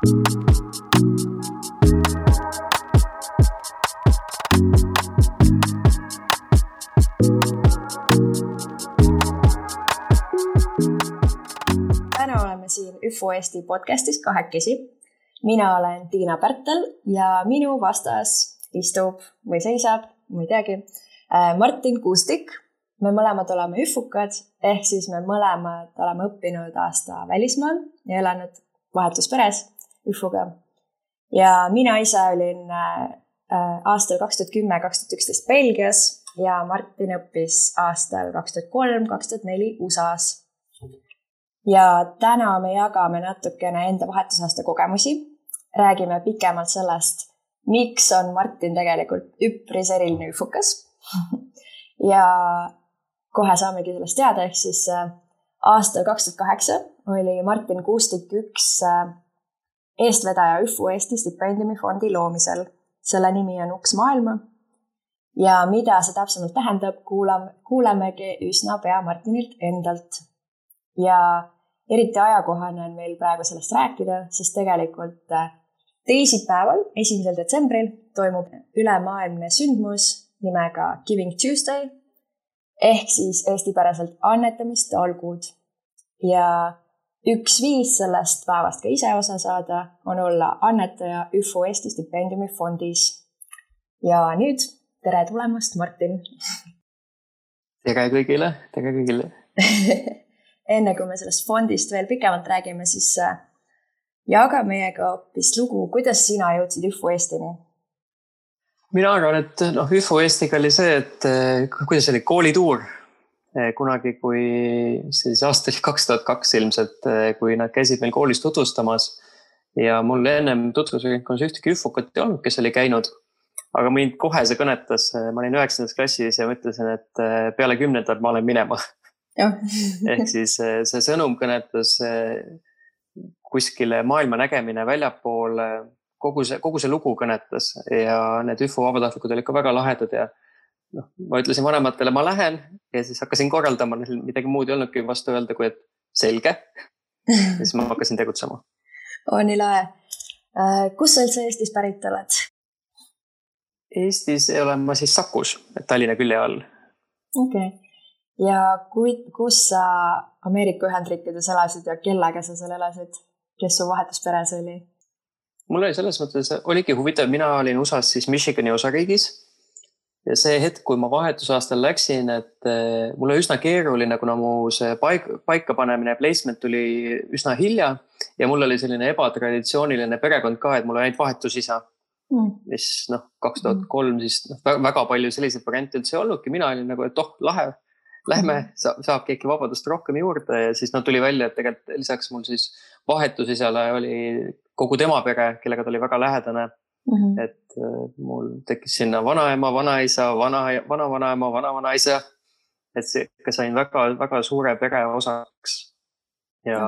täna oleme siin ÜFO Eesti podcastis kahekesi. mina olen Tiina Pärtel ja minu vastas istub või seisab, ma ei teagi, äh, Martin Kuustik. me mõlemad oleme üfukad ehk siis me mõlemad oleme õppinud aasta välismaal ja elanud vahetusperes üfuga. ja mina ise olin äh, aastal kaks tuhat kümme, kaks tuhat üksteist Belgias ja Martin õppis aastal kaks tuhat kolm, kaks tuhat neli USA-s ja täna me jagame natukene enda vahetusaasta kogemusi. räägime pikemalt sellest, miks on Martin tegelikult üpris eriline üfukas ja kohe saamegi sellest teada, ehk siis äh, aastal kaks tuhat kaheksa oli Martin Kuustik üks äh, eestvedaja ÜFU Eesti stipendiumifondi loomisel. selle nimi on Uks maailma. ja mida see täpsemalt tähendab, kuulame, kuulemegi üsna pea Martinilt endalt. ja eriti ajakohane on meil praegu sellest rääkida, sest tegelikult äh, teisipäeval, esimesel detsembril toimub ülemaailmne sündmus nimega Giving Tuesday ehk siis eestipäraselt annetamiste algud. ja üks viis sellest päevast ka ise osa saada on olla annetaja ÜFO Eesti stipendiumi fondis. ja nüüd tere tulemast, Martin. tere kõigile, tere kõigile enne kui me sellest fondist veel pikemalt räägime, siis äh, jaga meiega hoopis lugu, kuidas sina jõudsid ÜFO Eestini? mina arvan, et noh, ÜFO Eestiga oli see, et äh, kuidas oli koolituur kunagi, kui see siis aasta oli kaks tuhat kaks ilmselt, kui nad käisid meil koolis tutvustamas ja mul ennem tutvusringkonnas ühtegi üfokat ei olnud, kes oli käinud. aga mind kohe see kõnetas, ma olin üheksandas klassis ja mõtlesin, et peale kümnendat ma olen minema. Ehk siis eh, see sõnum kõnetas eh, kuskile maailma nägemine väljapoole, kogu see, kogu see lugu kõnetas ja need ÜFO vabatahtlikud olid ka väga lahedad ja noh, ma ütlesin vanematele, ma lähen ja siis hakkasin korraldama, neil midagi muud ei olnudki vastu öelda, kui et selge. ja siis ma hakkasin tegutsema. oo, nii lahe. Äh, kust sa üldse Eestis pärit oled? Eestis olen ma siis Sakus, Tallinna külje all. okei okay ja kui, kus sa Ameerika Ühendriikides elasid ja kellega sa seal elasid, kes su vahetusperes oli? mul oli selles mõttes, oligi huvitav, mina olin USA-s siis Michigani osariigis. Ja see hetk, kui ma vahetusaastal läksin, et äh, mul oli üsna keeruline, kuna mu see paik, paikapanemine, placement tuli üsna hilja ja mul oli selline ebatraditsiooniline perekond ka, et mul oli ainult vahetusisa. Mm.. mis noh, kaks tuhat kolm siis noh, väga palju selliseid variante üldse ei olnudki, mina olin nagu, et oh, lahe lähme, mhm. saab keegi vabadust rohkem juurde ja siis no tuli välja, et tegelikult lisaks mul siis vahetusisale oli kogu tema pere, kellega ta oli väga lähedane mm. -hmm. et äh, mul tekkis sinna vanaema, vanaisa, vana, vanavanaema, vanavanaisa. et see, ikka sain väga-väga suure pere osaks. ja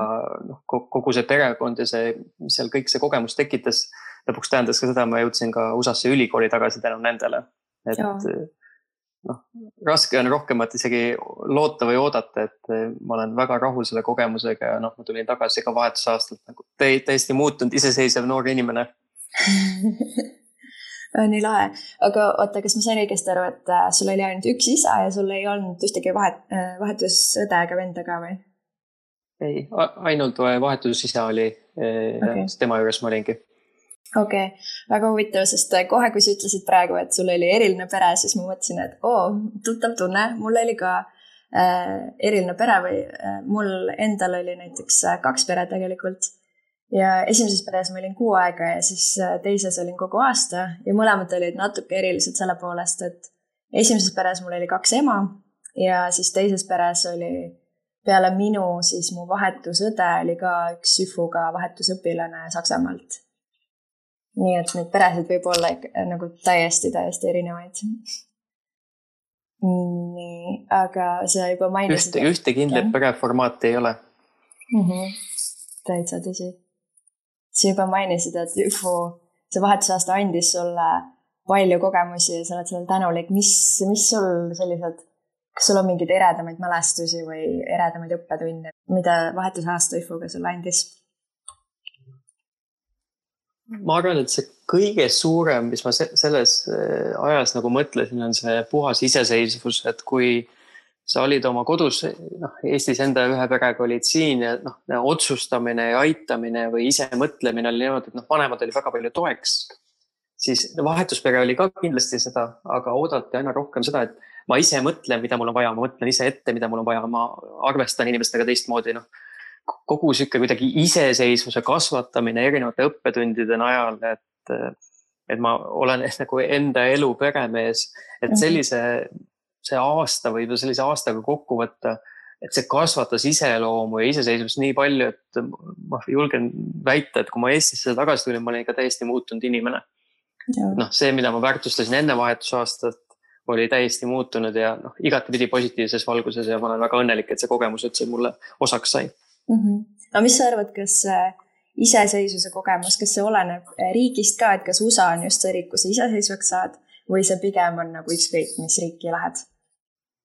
noh, kogu see perekond ja see, mis seal kõik see kogemus tekitas, lõpuks tähendas ka seda, ma jõudsin ka USA-sse ülikooli tagasi tänu nendele. et ja noh, raske on rohkemat isegi loota või oodata, et eh, ma olen väga rahul selle kogemusega ja noh, ma tulin tagasi ka vahetusaastalt nagu täiesti muutunud iseseisev noor inimene nii lahe, aga oota, kas ma sain õigesti aru, et äh, sul oli ainult üks isa ja sul ei olnud ühtegi vahet, äh, vahetusõde ega venda ka või? ei, ainult vahetusisa oli okay. tema juures ma olingi okei okay., väga huvitav, sest äh, kohe, kui sa ütlesid praegu, et sul oli eriline pere, siis ma mõtlesin, et oo, tuttav tunne, mul oli ka äh, eriline pere või äh, mul endal oli näiteks äh, kaks pere tegelikult. Ja esimeses peres ma olin kuu aega ja siis äh, teises olin kogu aasta ja mõlemad olid natuke erilised selle poolest, et esimeses peres mul oli kaks ema ja siis teises peres oli peale minu siis mu vahetusõde oli ka üks SÜFUga vahetusõpilane Saksamaalt nii et neid peresid võib olla äh, nagu täiesti, täiesti erinevaid. nii, aga sa juba mainisid. ühte, ühte kindlat pereformaati ei ole mm. -hmm. täitsa tõsi. Sa juba mainisid, et ÜFO, see vahetusaasta andis sulle palju kogemusi ja sa oled sellele tänulik. mis, mis sul sellised, kas sul on mingeid eredamaid mälestusi või eredamaid õppetunde, mida vahetusaasta ÜFO-ga sulle andis? ma arvan, et see kõige suurem, mis ma selles äh, ajas nagu mõtlesin, on see puhas iseseisvus, et kui sa olid oma kodus, noh, Eestis enda ühe perega olid siin ja noh, otsustamine ja aitamine või ise mõtlemine oli niimoodi, et noh, vanemad olid väga palju toeks. siis vahetuspere oli ka kindlasti seda, aga oodati aina rohkem seda, et ma ise mõtlen, mida mul on vaja, ma mõtlen ise ette, mida mul on vaja, ma arvestan inimestega teistmoodi, noh kogu sihuke kuidagi iseseisvuse kasvatamine erinevate õppetundide najal, et, et ma olen nagu enda elu peremees, et mhm. sellise, see aasta võib ju sellise aastaga kokku võtta, et see kasvatas iseloomu ja iseseisvust nii palju, et ma julgen väita, et kui ma Eestisse tagasi tulin, ma olin ikka täiesti muutunud inimene. noh, see, mida ma väärtustasin enne vahetusaastat, oli täiesti muutunud ja noh, igatepidi positiivses valguses ja ma olen väga õnnelik, et see kogemus üldse mulle osaks sai mm. -hmm. aga mis sa arvad, kas iseseisvuse kogemus, kas see oleneb eh, riigist ka, et kas USA on just see riik, kus sa iseseisvaks saad või see pigem on nagu ükskõik, mis riiki lähed?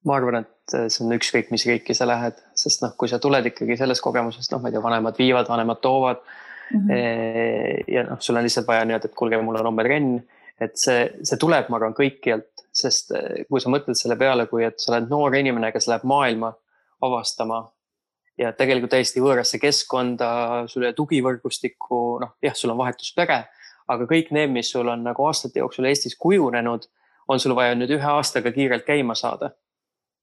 Ma arvan, et eh, see on ükskõik, mis riiki sa lähed, sest noh, kui sa tuled ikkagi sellest kogemusest, noh, ma ei tea, vanemad viivad, vanemad toovad mm. -hmm. ja noh, sul on lihtsalt vaja nii-öelda, et kuulge, mul on homme trenn. et see, see tuleb, ma arvan, kõikjalt, sest kui sa mõtled selle peale, kui et sa oled noor inimene, kes läheb maailma avastama ja tegelikult täiesti võõrasse keskkonda, sul ei ole tugivõrgustikku, noh jah, sul on vahetuspere, aga kõik need, mis sul on nagu aastate jooksul Eestis kujunenud, on sul vaja nüüd ühe aastaga kiirelt käima saada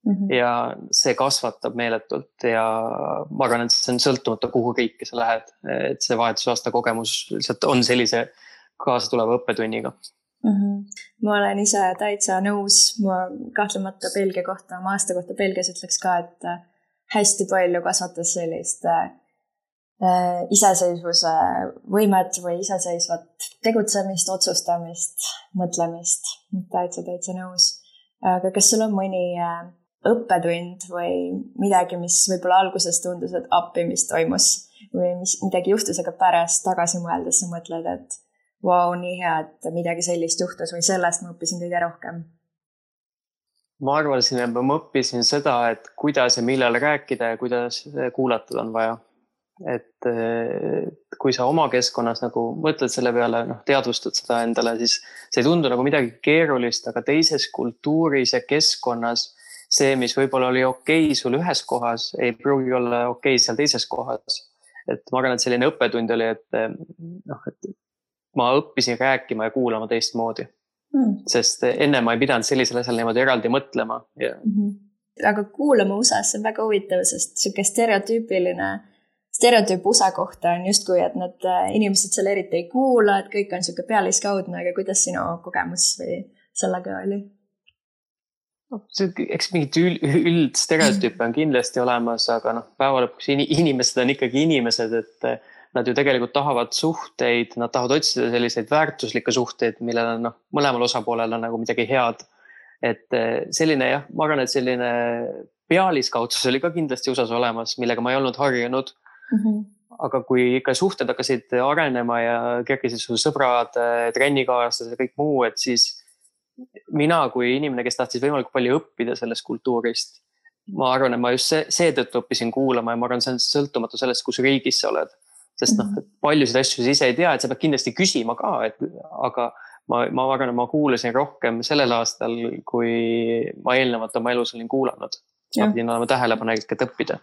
mm. -hmm. ja see kasvatab meeletult ja ma arvan, et see on sõltumatu, kuhu riiki sa lähed, et see vahetusaasta kogemus lihtsalt on sellise kaasatuleva õppetunniga mm. -hmm. ma olen ise täitsa nõus, ma kahtlemata Belgia kohta, oma aasta kohta Belgias ütleks ka, et hästi palju kasvatas sellist äh, iseseisvuse võimet või iseseisvat tegutsemist, otsustamist, mõtlemist. täitsa, täitsa nõus. aga kas sul on mõni äh, õppetund või midagi, mis võib-olla alguses tundus, et appi, mis toimus või mis midagi juhtus, aga pärast tagasi mõeldes sa mõtled, et vau wow,, nii hea, et midagi sellist juhtus või sellest ma õppisin kõige rohkem ma arvasin, et ma õppisin seda, et kuidas ja millal rääkida ja kuidas kuulatud on vaja. et kui sa oma keskkonnas nagu mõtled selle peale, noh, teadvustad seda endale, siis see ei tundu nagu midagi keerulist, aga teises kultuuris ja keskkonnas see, mis võib-olla oli okei okay sul ühes kohas, ei pruugi olla okei okay seal teises kohas. et ma arvan, et selline õppetund oli, et noh, et ma õppisin rääkima ja kuulama teistmoodi mm.. sest enne ma ei pidanud sellisele asjale niimoodi eraldi mõtlema ja mm. -hmm. aga kuulama USA-s on väga huvitav, sest sihuke stereotüüpiline, stereotüüp USA kohta on justkui, et need äh, inimesed seal eriti ei kuula, et kõik on sihuke pealiskaudne, aga kuidas sinu kogemus või sellega oli? Noh, see, eks mingit üldstereotüüpe on kindlasti olemas, aga noh, päeva lõpuks inimesed on ikkagi inimesed, et nad ju tegelikult tahavad suhteid, nad tahavad otsida selliseid väärtuslikke suhteid, millel on noh, mõlemal osapoolel on nagu midagi head. et eh, selline jah, ma arvan, et selline pealiskaudsus oli ka kindlasti USA-s olemas, millega ma ei olnud harjunud mm. -hmm. aga kui ikka suhted hakkasid arenema ja kerkisid su sõbrad, eh, trennikaaslased ja kõik muu, et siis mina kui inimene, kes tahtis võimalikult palju õppida sellest kultuurist, ma arvan, et ma just seetõttu õppisin kuulama ja ma arvan, see on sõltumatu sellest, kus riigis sa oled sest noh, paljusid asju sa ise ei tea, et sa pead kindlasti küsima ka, et aga ma, ma arvan, et ma kuulasin rohkem sellel aastal, kui ma eelnevalt oma elus olin kuulanud. ma pidin olema tähelepanelik, et õppida.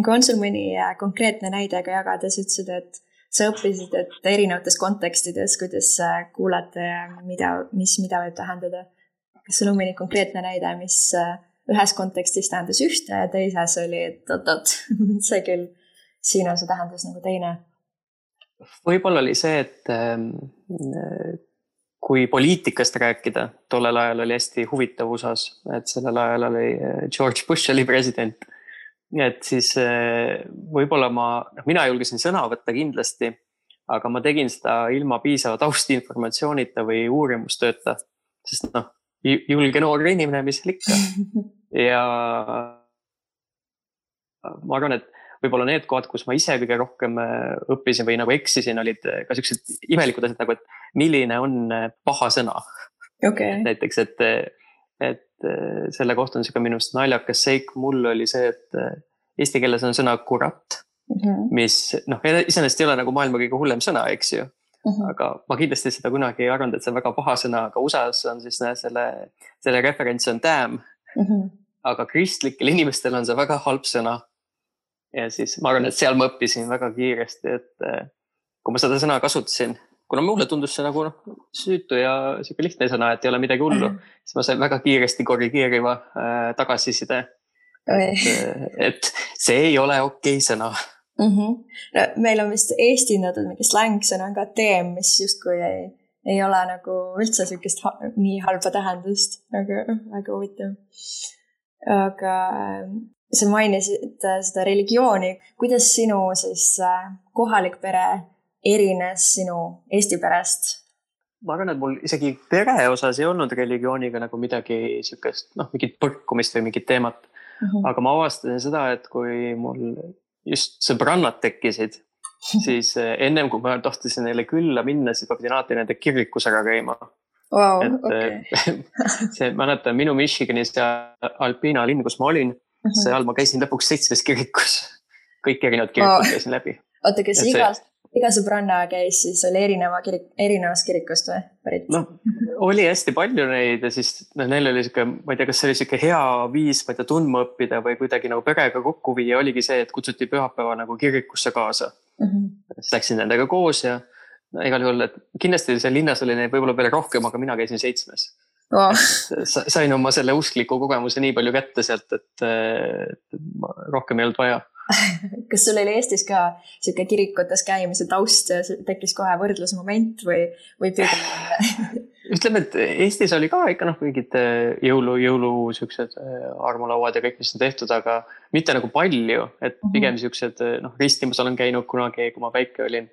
aga on sul mõni äh, konkreetne näide ka jagada, sa ütlesid, et sa õppisid, et erinevates kontekstides, kuidas äh, kuulata ja mida, mis, mida võib tähendada. kas sul on mõni konkreetne näide, mis äh, ühes kontekstis tähendas ühte ja teises oli, et oot-oot, see küll siin on see tähendus nagu teine. võib-olla oli see, et ähm, kui poliitikast rääkida, tollel ajal oli hästi huvitav USA-s, et sellel ajal oli äh, George Bush oli president. Et siis äh, võib-olla ma, noh, mina julgesin sõna võtta kindlasti, aga ma tegin seda ilma piisava taustinformatsioonita või uurimustööta, sest noh, julge noor inimene, mis seal ikka. ja ma arvan, et võib-olla need kohad, kus ma ise kõige rohkem äh, õppisin või nagu eksisin, olid äh, ka siuksed imelikud asjad nagu, et milline on paha sõna okay.. näiteks, et, et selle kohta on sihuke minu arust naljakas seik, mul oli see, et eesti keeles on sõna kurat mm, -hmm. mis noh, iseenesest ei ole nagu maailma kõige hullem sõna, eks ju. mm. -hmm. aga ma kindlasti seda kunagi ei arvanud, et see on väga paha sõna, aga USA-s on siis selle, selle referents on damn mm. -hmm. aga kristlikel inimestel on see väga halb sõna. ja siis ma arvan, et seal ma õppisin väga kiiresti, et eh, kui ma seda sõna kasutasin, kuna mulle tundus see nagu noh, süütu ja sihuke lihtne sõna, et ei ole midagi hullu mm, -hmm. siis ma sain väga kiiresti korrigeeriva äh, tagasiside. et, et see ei ole okei okay sõna mm. -hmm. no meil on vist eestindatud mingi slängsõna ka teem, mis justkui ei, ei ole nagu üldse sihukest ha nii halba tähendust, aga väga huvitav. aga äh, sa mainisid äh, seda religiooni, kuidas sinu siis äh, kohalik pere erines sinu Eesti perest? ma arvan, et mul isegi pere osas ei olnud religiooniga nagu midagi sihukest, noh, mingit põrkumist või mingit teemat mm. -hmm. aga ma avastasin seda, et kui mul just sõbrannad tekkisid, siis eh, ennem kui ma tahtsin neile külla minna, siis ma pidin alati nende kirikus ära käima wow,. et okay. see, mäletan minu Michiganis ja Alpina linn, kus ma olin mm, -hmm. seal ma käisin lõpuks seitsmes kirikus. kõik erinevad kirikud wow. käisin läbi. oota, kas igalt iga sõbranna käis siis, oli erineva kirik, erinevast kirikust või pärit? noh, oli hästi palju neid ja siis noh, neil oli sihuke, ma ei tea, kas see oli sihuke hea viis, ma ei tea, tundma õppida või kuidagi nagu perega kokku viia, oligi see, et kutsuti pühapäeva nagu kirikusse kaasa mm. -hmm. siis läksin nendega koos ja no, igal juhul, et kindlasti seal linnas oli neid võib-olla veel rohkem, aga mina käisin seitsmes oh.. sain oma selle uskliku kogemuse nii palju kätte sealt, et, rohkem ei olnud vaja kas sul oli Eestis ka sihuke kirikutes käimise taust ja tekkis kohe võrdlusmoment või, või pigem ütleme, et Eestis oli ka ikka noh, mingid äh, jõulu, jõulu siuksed äh, armulauad ja kõik, mis on tehtud, aga mitte nagu palju, et mhm. pigem siuksed äh, noh, ristimas olen käinud kunagi, kui ma väike olin.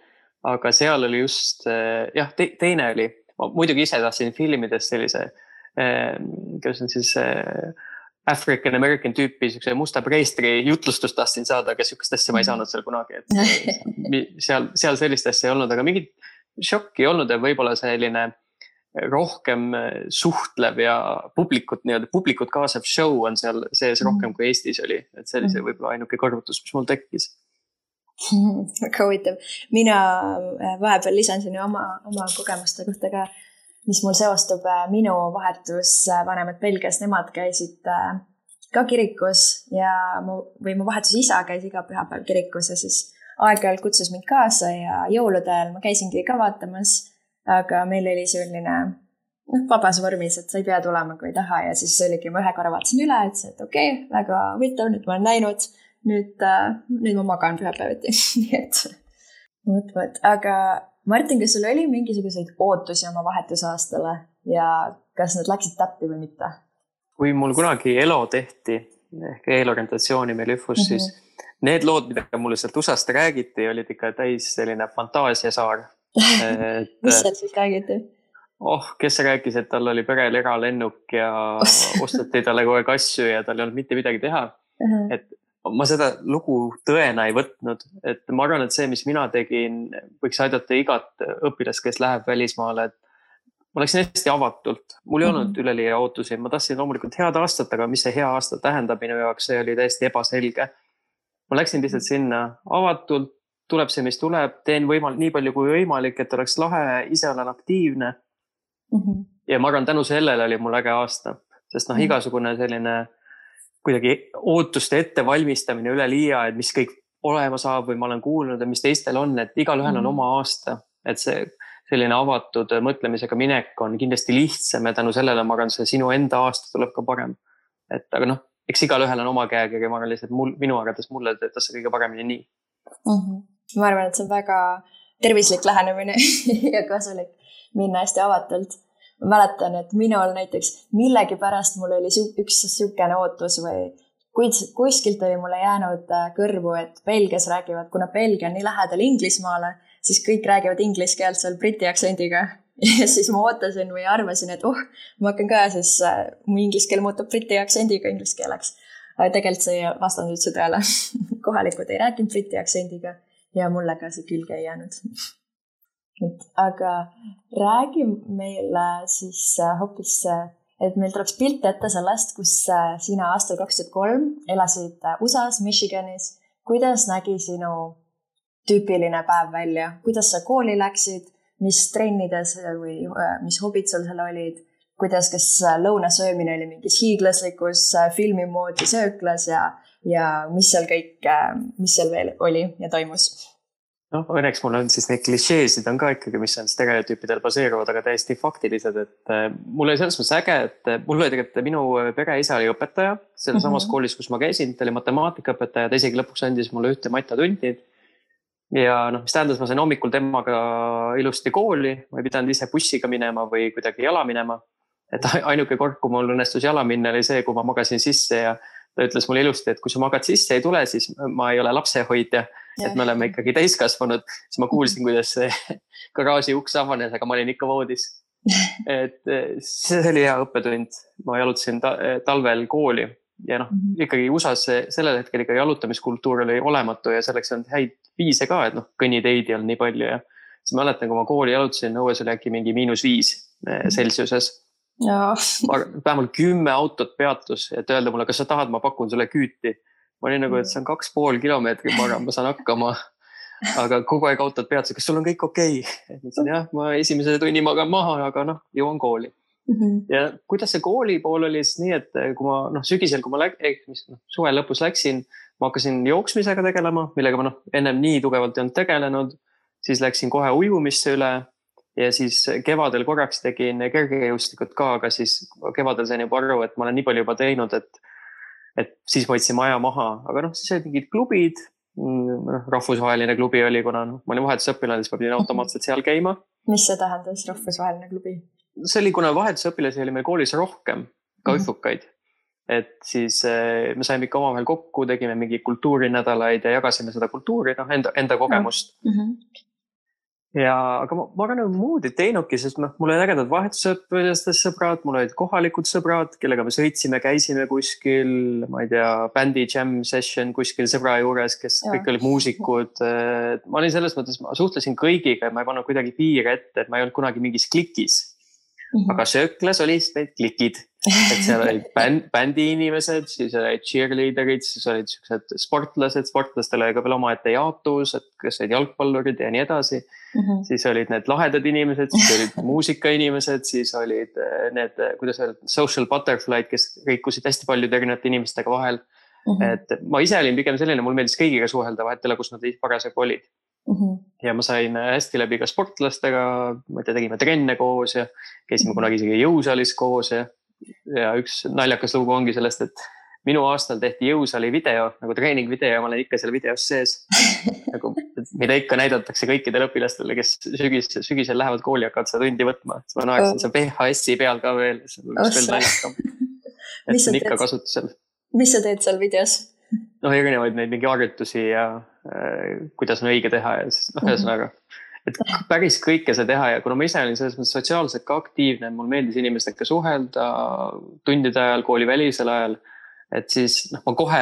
aga seal oli just jah te,, teine oli, ma muidugi ise tahtsin filmides sellise, kuidas on siis African American tüüpi siukse musta preestri jutlustust tahtsin saada, aga sihukest asja ma ei saanud seal kunagi, et seal, seal sellist asja ei olnud, aga mingit šokki ei olnud ja võib-olla selline rohkem suhtlev ja publikut nii-öelda, publikut kaasav show on seal sees rohkem kui Eestis oli, et see oli see võib-olla ainuke kõrvutus, mis mul tekkis. Väga huvitav, mina vahepeal lisan sinna oma, oma kogemuste kohta ka mis mul seostub äh, minu vahetusvanemad Belgias, nemad käisid äh, ka kirikus ja mu või mu vahetusisa käis iga pühapäev kirikus ja siis aeg-ajalt kutsus mind kaasa ja jõulude ajal ma käisingi ka vaatamas. aga meil oli selline noh, vabas vormis, et sa ei pea tulema, kui ei taha ja siis oligi, ma ühe korra vaatasin üle, ütlesin, et okei okay,, väga huvitav, nüüd ma olen näinud. nüüd, äh, nüüd ma magan pühapäeviti nii et vot, vot, aga Martin, kas sul oli mingisuguseid ootusi oma vahetusaastale ja kas need läksid täppi või mitte? kui mul kunagi ELO tehti ehk eelorientatsiooni meil ÜFUs mm, -hmm. siis need lood, mida mulle sealt USA-st räägiti, olid ikka täis selline fantaasiasaar mis seal siis räägiti? oh, kes rääkis, et tal oli perel eralennuk ja osteti talle kogu aeg asju ja tal ei olnud mitte midagi teha uh. -huh. et ma seda lugu tõena ei võtnud, et ma arvan, et see, mis mina tegin, võiks aidata igat õpilast, kes läheb välismaale, et ma läksin hästi avatult, mul ei olnud mm -hmm. üleliia ootusi, ma tahtsin loomulikult head aastat, aga mis see hea aasta tähendab minu jaoks, see oli täiesti ebaselge. ma läksin lihtsalt sinna avatult, tuleb see, mis tuleb, teen võimalik nii palju kui võimalik, et oleks lahe, ise olen aktiivne mm. -hmm. ja ma arvan, tänu sellele oli mul äge aasta, sest noh -hmm., igasugune selline kuidagi ootuste ettevalmistamine üleliia, et mis kõik olema saab või ma olen kuulnud ja mis teistel on, et igalühel on mm. oma aasta, et see selline avatud mõtlemisega minek on kindlasti lihtsam ja tänu sellele ma arvan, see sinu enda aasta tuleb ka parem. et aga noh, eks igalühel on oma käekiri, ma arvan lihtsalt mul, minu arvates mulle töötas see kõige paremini nii mm. -hmm. ma arvan, et see on väga tervislik lähenemine ja kasulik minna hästi avatult ma mäletan, et minul näiteks millegipärast mul oli üks niisugune ootus või kuskilt oli mulle jäänud äh, kõrvu, et Belgias räägivad, kuna Belgia on nii lähedal Inglismaale, siis kõik räägivad inglise keelt seal briti aktsendiga. ja siis ma ootasin või arvasin, et oh, ma hakkan ka siis, äh, mu inglise keel muutub briti aktsendiga inglise keeleks. aga tegelikult see ei vastanud üldse tõele kohalikud ei rääkinud briti aktsendiga ja mulle ka see külge ei jäänud aga räägi meile siis äh, hoopis, äh, et meil tuleks pilt ette sellest, kus äh, sina aastal kaks tuhat kolm elasid USA-s, Michiganis. kuidas nägi sinu tüüpiline päev välja, kuidas sa kooli läksid, mis trennides või mis hobid sul seal olid? kuidas, kas lõuna söömine oli mingis hiiglaslikus filmi moodi sööklas ja, ja mis seal kõik, mis seal veel oli ja toimus? Noh, õnneks mul on siis neid klišeesid on ka ikkagi, mis on stereotüüpidel baseeruvad, aga täiesti faktilised, et äh, mul oli selles mõttes äge, et äh, mul oli tegelikult minu pereisa oli õpetaja selles samas mm -hmm. koolis, kus ma käisin, ta oli matemaatikaõpetaja, ta isegi lõpuks andis mulle ühte matatundi. ja noh, mis tähendas, ma sain hommikul temaga ilusti kooli, ma ei pidanud ise bussiga minema või kuidagi jala minema. et ainuke kord, kui mul õnnestus jala minna, oli see, kui ma magasin sisse ja ta ütles mulle ilusti, et kui sa magad sisse ei tule, siis ma ei ole lapsehoidja et me oleme ikkagi täiskasvanud, siis ma kuulsin, kuidas see garaaži uks avanes, aga ma olin ikka voodis. et eh, see oli hea õppetund, ma jalutasin ta talvel kooli ja noh, mhm. ikkagi USA-s sellel hetkel ikka jalutamiskultuur oli olematu ja selleks on häid viise ka, et noh, kõnniteid ei olnud nii palju ja siis ma mäletan, kui ma kooli jalutasin, õues oli äkki mingi miinus viis Celsiuses. Vähemalt kümme autot peatus, et öelda mulle, kas sa tahad, ma pakun sulle küüti ma olin nagu, et see on kaks pool kilomeetrit, ma arvan, ma saan hakkama. aga kogu aeg autod peatusid, kas sul on kõik okei okay?? ütlesin jah, ma esimese tunni magan maha, aga noh, jõuan kooli mm. -hmm. ja kuidas see kooli pool oli siis nii, et kui ma noh, sügisel, kui ma läk-, ehk mis noh, suve lõpus läksin, ma hakkasin jooksmisega tegelema, millega ma noh, ennem nii tugevalt ei olnud tegelenud. siis läksin kohe ujumisse üle ja siis kevadel korraks tegin kergejõustikut ka, aga siis kevadel sain juba aru, et ma olen nii palju juba teinud, et et siis võtsime aja maha, aga noh, siis olid mingid klubid. Mm, noh, rahvusvaheline klubi oli, kuna noh, ma olin vahetusõpilane, siis ma pidin automaatselt seal käima. mis see tähendas, rahvusvaheline klubi? see oli, kuna vahetusõpilasi oli meil koolis rohkem, ka õhtukaid mm. -hmm. et siis eh, me saime ikka omavahel kokku, tegime mingeid kultuurinädalaid ja jagasime seda kultuuri, noh, enda, enda kogemust mm. -hmm ja, aga ma, ma olen nagu muud ei teinudki, sest noh, mul olid ägedad vahetusõpilastest sõbrad, mul olid kohalikud sõbrad, kellega me sõitsime, käisime kuskil, ma ei tea, bändi jam session kuskil sõbra juures, kes ja. kõik olid muusikud. ma olin selles mõttes, ma suhtlesin kõigiga ja ma ei pannud kuidagi piire ette, et ma ei olnud kunagi mingis klikis mm. -hmm. aga sööklas olid need klikid, et seal olid bänd, bändi inimesed, siis olid cheerleader'id, siis olid siuksed sportlased, sportlastel oli ka veel omaette jaotus, et kes olid jalgpallurid ja nii edasi mm. -hmm. siis olid need lahedad inimesed, siis olid muusikainimesed, siis olid eh, need, eh, kuidas öelda, social butterfly'd, kes kõikusid hästi paljude erinevate inimestega vahel Mm -hmm. et ma ise olin pigem selline, mul meeldis kõigiga suhelda, vahet ei ole, kus nad parasjagu olid mm. -hmm. ja ma sain hästi läbi ka sportlastega, ma ei tea, tegime trenne koos ja käisime mm -hmm. kunagi isegi jõusaalis koos ja, ja üks naljakas lugu ongi sellest, et minu aastal tehti jõusaali video nagu treeningvideo ma olen ikka seal videos sees nagu, mida ikka näidatakse kõikidele õpilastele, kes sügis, sügisel lähevad kooli, hakkavad seda tundi võtma, ma naersin seal VHS-i peal ka veel, see on veel naljakam. et see on ikka kasutusel. mis sa teed seal videos? noh, erinevaid neid mingi harjutusi ja äh, kuidas on õige teha ja siis noh, mhm. ühesõnaga. Et päris kõike sai teha ja kuna ma ise olin selles mõttes sotsiaalselt ka aktiivne, mul meeldis inimestega suhelda tundide ajal, koolivälisel ajal. et siis noh, ma kohe,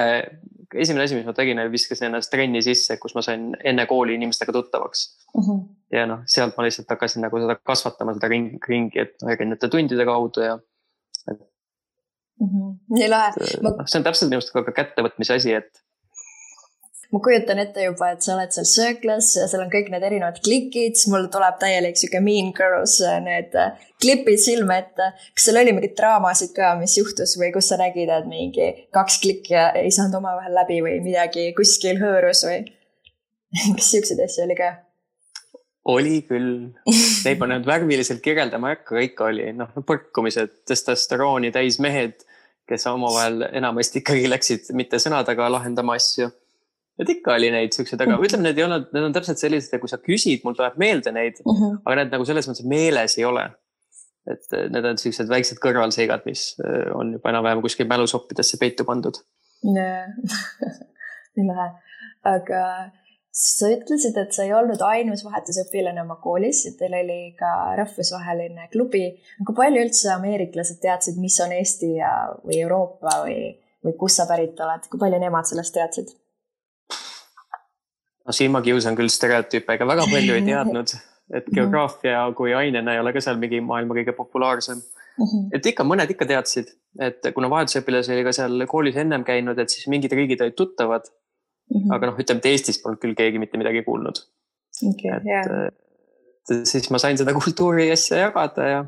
esimene asi, mis ma tegin, oli viskasin ennast trenni sisse, kus ma sain enne kooli inimestega tuttavaks mm. -hmm. ja noh, sealt ma lihtsalt hakkasin nagu seda kasvatama, seda ringi, ringi, et noh, erinevate tundide kaudu ja mm. -hmm. nii lahe ma.... noh, see on täpselt minu arust ka kättevõtmise asi, et. Ma kujutan ette juba, et sa oled seal sööklas ja seal on kõik need erinevad klikid, siis mul tuleb täielik sihuke mean girls äh, need äh, klipid silme ette. kas seal oli mingeid draamasid ka, mis juhtus või kus sa nägid, et mingi kaks klikki ei saanud omavahel läbi või midagi kuskil hõõrus või? kas siukseid asju oli ka? oli küll, neid ma nüüd värviliselt kirjeldama ei hakka, ikka oli, noh, põrkumised, testosterooni täis mehed, kes omavahel enamasti ikkagi läksid mitte sõnadega lahendama asju. Et ikka oli neid siukseid, aga ütleme, need ei olnud, need on täpselt sellised, et kui sa küsid, mul tuleb meelde neid uh, -huh. aga need nagu selles mõttes meeles ei ole. et need on siuksed väiksed kõrvalseigad, mis äh, on juba enam-vähem kuskil mälusoppidesse peitu pandud. nii lahe, aga sa ütlesid, et sa ei olnud ainus vahetusõpilane oma koolis, et teil oli ka rahvusvaheline klubi. kui palju üldse ameeriklased teadsid, mis on Eesti ja, või Euroopa või, või kust sa pärit oled, kui palju nemad sellest teadsid? No siin ma kiusan küll stereotüüpe, ega väga palju ei teadnud, et mhm. geograafia kui ainena ei ole ka seal mingi maailma kõige populaarsem mm. -hmm. et ikka mõned ikka teadsid, et kuna vahetusõpilasi oli ka seal koolis ennem käinud, et siis mingid riigid olid tuttavad mm. -hmm. aga noh, ütleme, et Eestis polnud küll keegi mitte midagi kuulnud okay,. et yeah. siis ma sain seda kultuuri asja jagada ja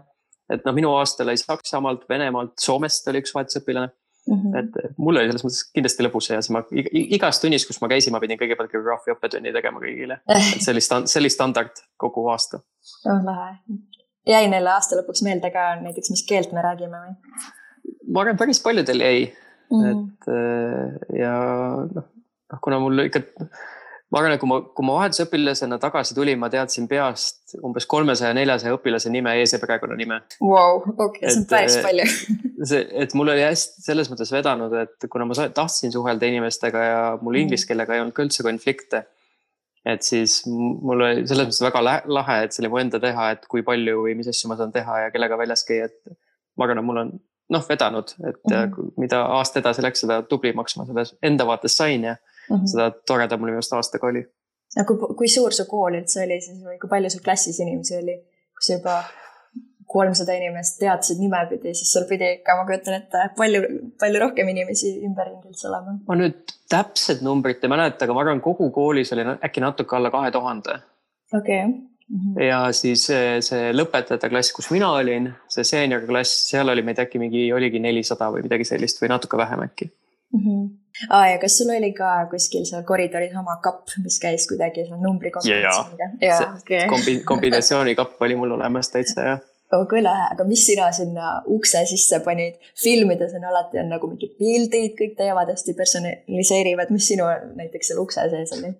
et noh, minu aasta oli Saksamaalt, Venemaalt, Soomest oli üks vahetusõpilane mm. -hmm. et mul oli selles mõttes kindlasti lõbus ja siis ma igas tunnis, kus ma käisin, ma pidin kõigepealt geograafia õppetunni tegema kõigile. et see oli see oli standard kogu aasta. oh lahe. jäi neile aasta lõpuks meelde ka näiteks, mis keelt me räägime või? ma arvan, päris paljudel jäi mm, -hmm. et äh, ja noh, noh kuna mul ikka ma arvan, et kui ma, kui ma vahetusõpilasena tagasi tulin, ma teadsin peast umbes kolmesaja, neljasaja õpilase nime ees ja perekonnanime. Vau, okei, see on päris äh, palju see, et mul oli hästi selles mõttes vedanud, et kuna ma tahtsin suhelda inimestega ja mul mm. inglise keelega ei olnud ka üldse konflikte. et siis mul oli selles mõttes väga lahe, et see oli mu enda teha, et kui palju või mis asju ma saan teha ja kellega väljas käia, et ma arvan, et mul on noh, vedanud, et mm -hmm. mida aasta edasi läks, seda tublimaks ma selles enda vaates sain ja mm -hmm. seda toredam mul minu arust aastaga oli. aga kui, kui suur su kool üldse oli siis või kui palju sul klassis inimesi oli, kui sa juba kolmsada inimest teadsid nimepidi, siis sul pidi ikka, ma kujutan ette, palju, palju rohkem inimesi ümberringi üldse olema. ma nüüd täpset numbrit ei mäleta, aga ma arvan, kogu koolis oli äkki natuke alla kahe tuhande. okei okay. Mm -hmm. ja siis see, see lõpetajate klass, kus mina olin, see seenior klass, seal oli meid äkki mingi, oligi nelisada või midagi sellist või natuke vähem äkki mm. -hmm. Aa, ja kas sul oli ka kuskil seal koridoris oma kapp, mis käis kuidagi seal numbri kombinatsiooniga? jaa, okay. kombi-, kombinatsioonikapp oli mul olemas täitsa, jah oh kui lahe, aga mis sina sinna ukse sisse panid? filmides on alati on nagu mingid pildid, kõik teevad hästi personaliseerivad, mis sinu näiteks seal ukse sees oli?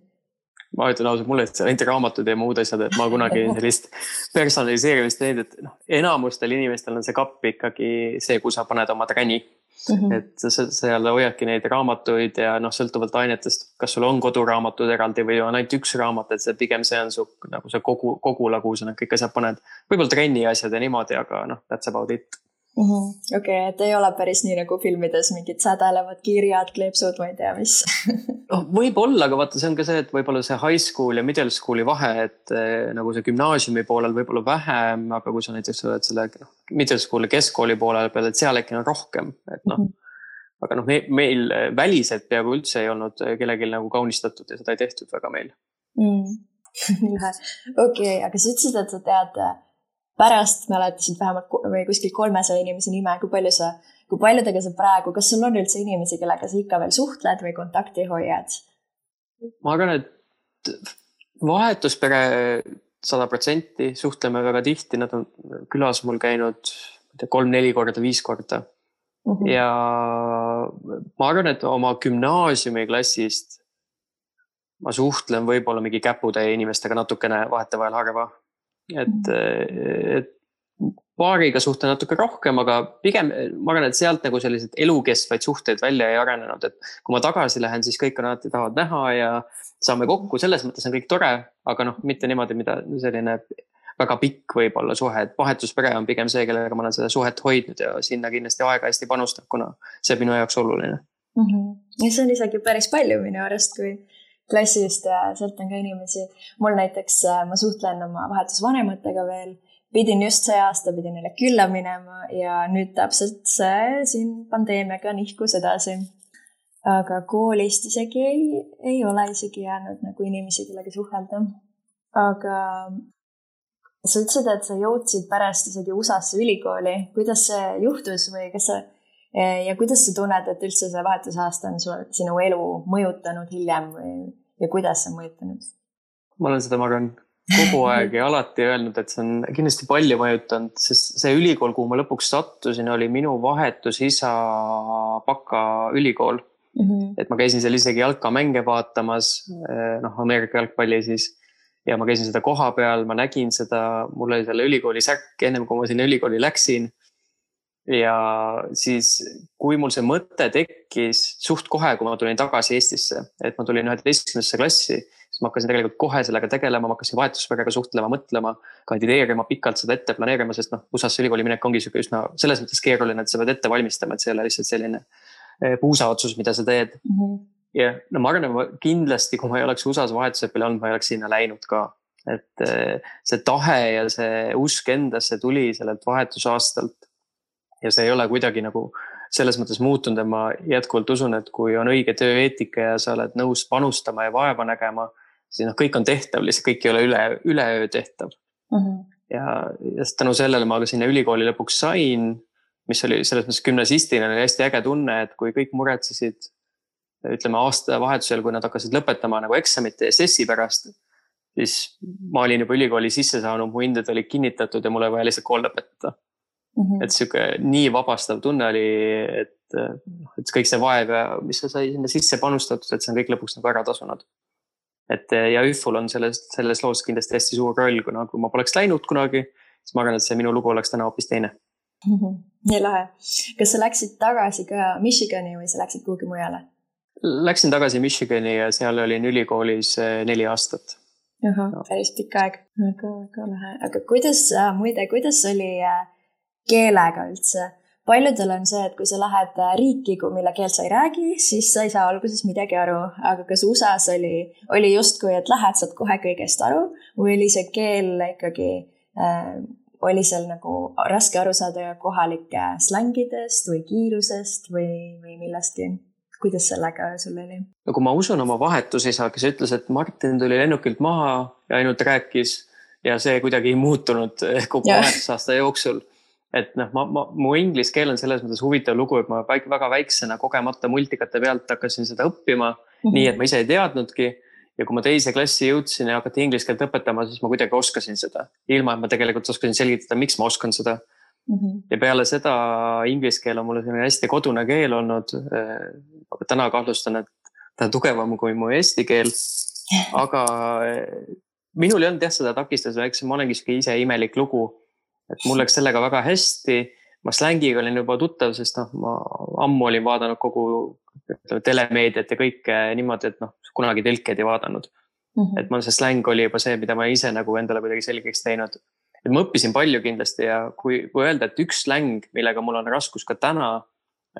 ma ütlen ausalt, mulle lihtsalt anti raamatud ja muud asjad, et ma kunagi sellist personaliseerimist teinud, et noh, enamustel inimestel on see kapp ikkagi see, kuhu sa paned oma träni Mm -hmm. et sa seal hoiadki neid raamatuid ja noh, sõltuvalt ainetest, kas sul on koduraamatud eraldi või on ainult üks raamat, et see pigem see on su nagu see kogu, kogula, kuhu sa need kõik asjad paned. võib-olla trenni asjad ja niimoodi, aga noh, that's about it mm -hmm.. okei okay,, et ei ole päris nii nagu filmides mingid sädelevad kirjad, kleepsud, ma ei tea, mis. Noh, võib-olla, aga vaata, see on ka see, et võib-olla see high school ja middle school'i vahe, et eh, nagu see gümnaasiumi poolel võib-olla vähem, aga kui sa näiteks oled selle noh, middle school'i keskkooli poole peal, et seal äkki on rohkem, et noh. Mm. -hmm aga noh, meil väliselt peaaegu üldse ei olnud kellelgi nagu kaunistatud ja seda ei tehtud väga meil. Mm.. okei, aga sa ütlesid, et sa tead pärast mäletasid vähemalt või kuskil kolmesaja inimese nime, kui palju sa, kui paljudega sa praegu, kas sul on üldse inimesi, kellega sa ikka veel suhtled või kontakti hoiad? ma arvan, et vahetuspere sada protsenti, suhtleme väga tihti, nad on külas mul käinud, kolm-neli korda, viis korda mm. -hmm. ja ma arvan, et oma gümnaasiumiklassist ma suhtlen võib-olla mingi käputäie inimestega natukene vahetevahel harva et, et paariga suhtlen natuke rohkem, aga pigem ma arvan, et sealt nagu selliseid elukestvaid suhteid välja ei arenenud, et kui ma tagasi lähen, siis kõik on alati tahavad näha ja saame kokku, selles mõttes on kõik tore, aga noh, mitte niimoodi, mida selline väga pikk võib-olla suhe, et vahetuspere on pigem see, kellega ma olen seda suhet hoidnud ja sinna kindlasti aega hästi panustab, kuna see on minu jaoks oluline mm. -hmm. ja see on isegi päris palju minu arust, kui klassist ja sealt on ka inimesi. mul näiteks, äh, ma suhtlen oma vahetusvanematega veel, pidin just see aasta, pidin neile külla minema ja nüüd täpselt see siin pandeemiaga nihkus edasi. aga koolist isegi ei, ei ole isegi jäänud nagu inimesi, kellega suhelda. aga sa ütlesid, et sa jõudsid pärast isegi USA-sse ülikooli, kuidas see juhtus või kas sa ja kuidas sa tunned, et üldse see vahetusaasta on sul, sinu elu mõjutanud hiljem või ja kuidas see on mõjutanud? ma olen seda, ma arvan, kogu aeg ja alati öelnud, et see on kindlasti palju mõjutanud, sest see ülikool, kuhu ma lõpuks sattusin, oli minu vahetusisa bakaülikool mm. -hmm. et ma käisin seal isegi jalkamänge vaatamas, eh, noh, Ameerika jalgpalli siis. ja ma käisin seda koha peal, ma nägin seda, mul oli selle ülikooli särk ennem kui ma sinna ülikooli läksin ja siis, kui mul see mõte tekkis suht kohe, kui ma tulin tagasi Eestisse, et ma tulin üheteistkümnendasse klassi, siis ma hakkasin tegelikult kohe sellega tegelema, ma hakkasin vahetusperega suhtlema, mõtlema, kandideerima, pikalt seda ette planeerima, sest noh, USA-sse ülikooli minek ongi sihuke üsna selles mõttes keeruline, et sa pead ette valmistama, et see ei ole lihtsalt selline eh, puusaotsus, mida sa teed mm. -hmm. ja no ma arvan, kindlasti, kui ma ei oleks USA-s vahetusõppele olnud, ma ei oleks sinna läinud ka et eh, see tahe ja see usk endasse tuli sellelt vahetusaastalt ja see ei ole kuidagi nagu selles mõttes muutunud ja ma jätkuvalt usun, et kui on õige tööeetika ja sa oled nõus panustama ja vaeva nägema, siis noh, kõik on tehtav, lihtsalt kõik ei ole üle, üleöö tehtav. mm. -hmm. ja, ja tänu sellele ma ka sinna ülikooli lõpuks sain, mis oli selles mõttes gümnasistina oli hästi äge tunne, et kui kõik muretsesid ütleme aastavahetusel, kui nad hakkasid lõpetama nagu eksamite ja sessi pärast, siis ma olin juba ülikooli sisse saanud, mu hinded olid kinnitatud ja mul oli vaja lihtsalt kool lõpetada. -hmm. et sihuke nii vabastav tunne oli, et, noh, et kõik see vaev ja mis sa sai sinna sisse panustatud, et see on kõik lõpuks nagu ära tasunud. et ja ÜFU-l on selles, selles loos kindlasti hästi suur roll, kuna kui ma poleks läinud kunagi, siis ma arvan, et see minu lugu oleks täna hoopis teine mm. -hmm. nii lahe. kas sa läksid tagasi ka Michigani või sa läksid kuhugi mujale? Läksin tagasi Michigani ja seal olin ülikoolis eh, neli aastat. ahah no., päris pikk aeg, väga, väga lahe, aga kuidas äh,, muide, kuidas oli äh, keelega üldse? paljudel on see, et kui sa lähed äh, riiki, mille keelt sa ei räägi, siis sa ei saa alguses midagi aru, aga kas USA-s oli, oli justkui, et lähed, saad kohe kõigest aru või oli see keel ikkagi äh,, oli seal nagu raske aru saada kohalike slängidest või kiirusest või, või millestki? kuidas sellega sul oli? no kui ma usun oma vahetusisa, kes ütles, et Martin tuli lennukilt maha ja ainult rääkis ja see kuidagi ei muutunud kogu vahetusaasta jooksul. Et noh, ma, ma, mu inglise keel on selles mõttes huvitav lugu, et ma väga väiksena kogemata multikate pealt hakkasin seda õppima mm, -hmm. nii et ma ise ei teadnudki ja kui ma teise klassi jõudsin ja hakati inglise keelt õpetama, siis ma kuidagi oskasin seda, ilma et ma tegelikult oskasin selgitada, miks ma oskan seda mm. -hmm. ja peale seda inglise keel on mulle selline hästi kodune keel olnud. aga täna kahtlustan, et ta on tugevam kui mu eesti keel. aga eh, minul ei olnud jah seda takistust, eks ma olengi sihuke ise imelik lugu. Et mul läks sellega väga hästi. ma slängiga olin juba tuttav, sest noh, ma ammu olin vaadanud kogu ütleme telemeediat ja kõike niimoodi, et noh, kunagi tõlkeid ei vaadanud mm. -hmm. et mul see släng oli juba see, mida ma ise nagu endale kuidagi selgeks teinud et ma õppisin palju kindlasti ja kui, kui öelda, et üks släng, millega mul on raskus ka täna,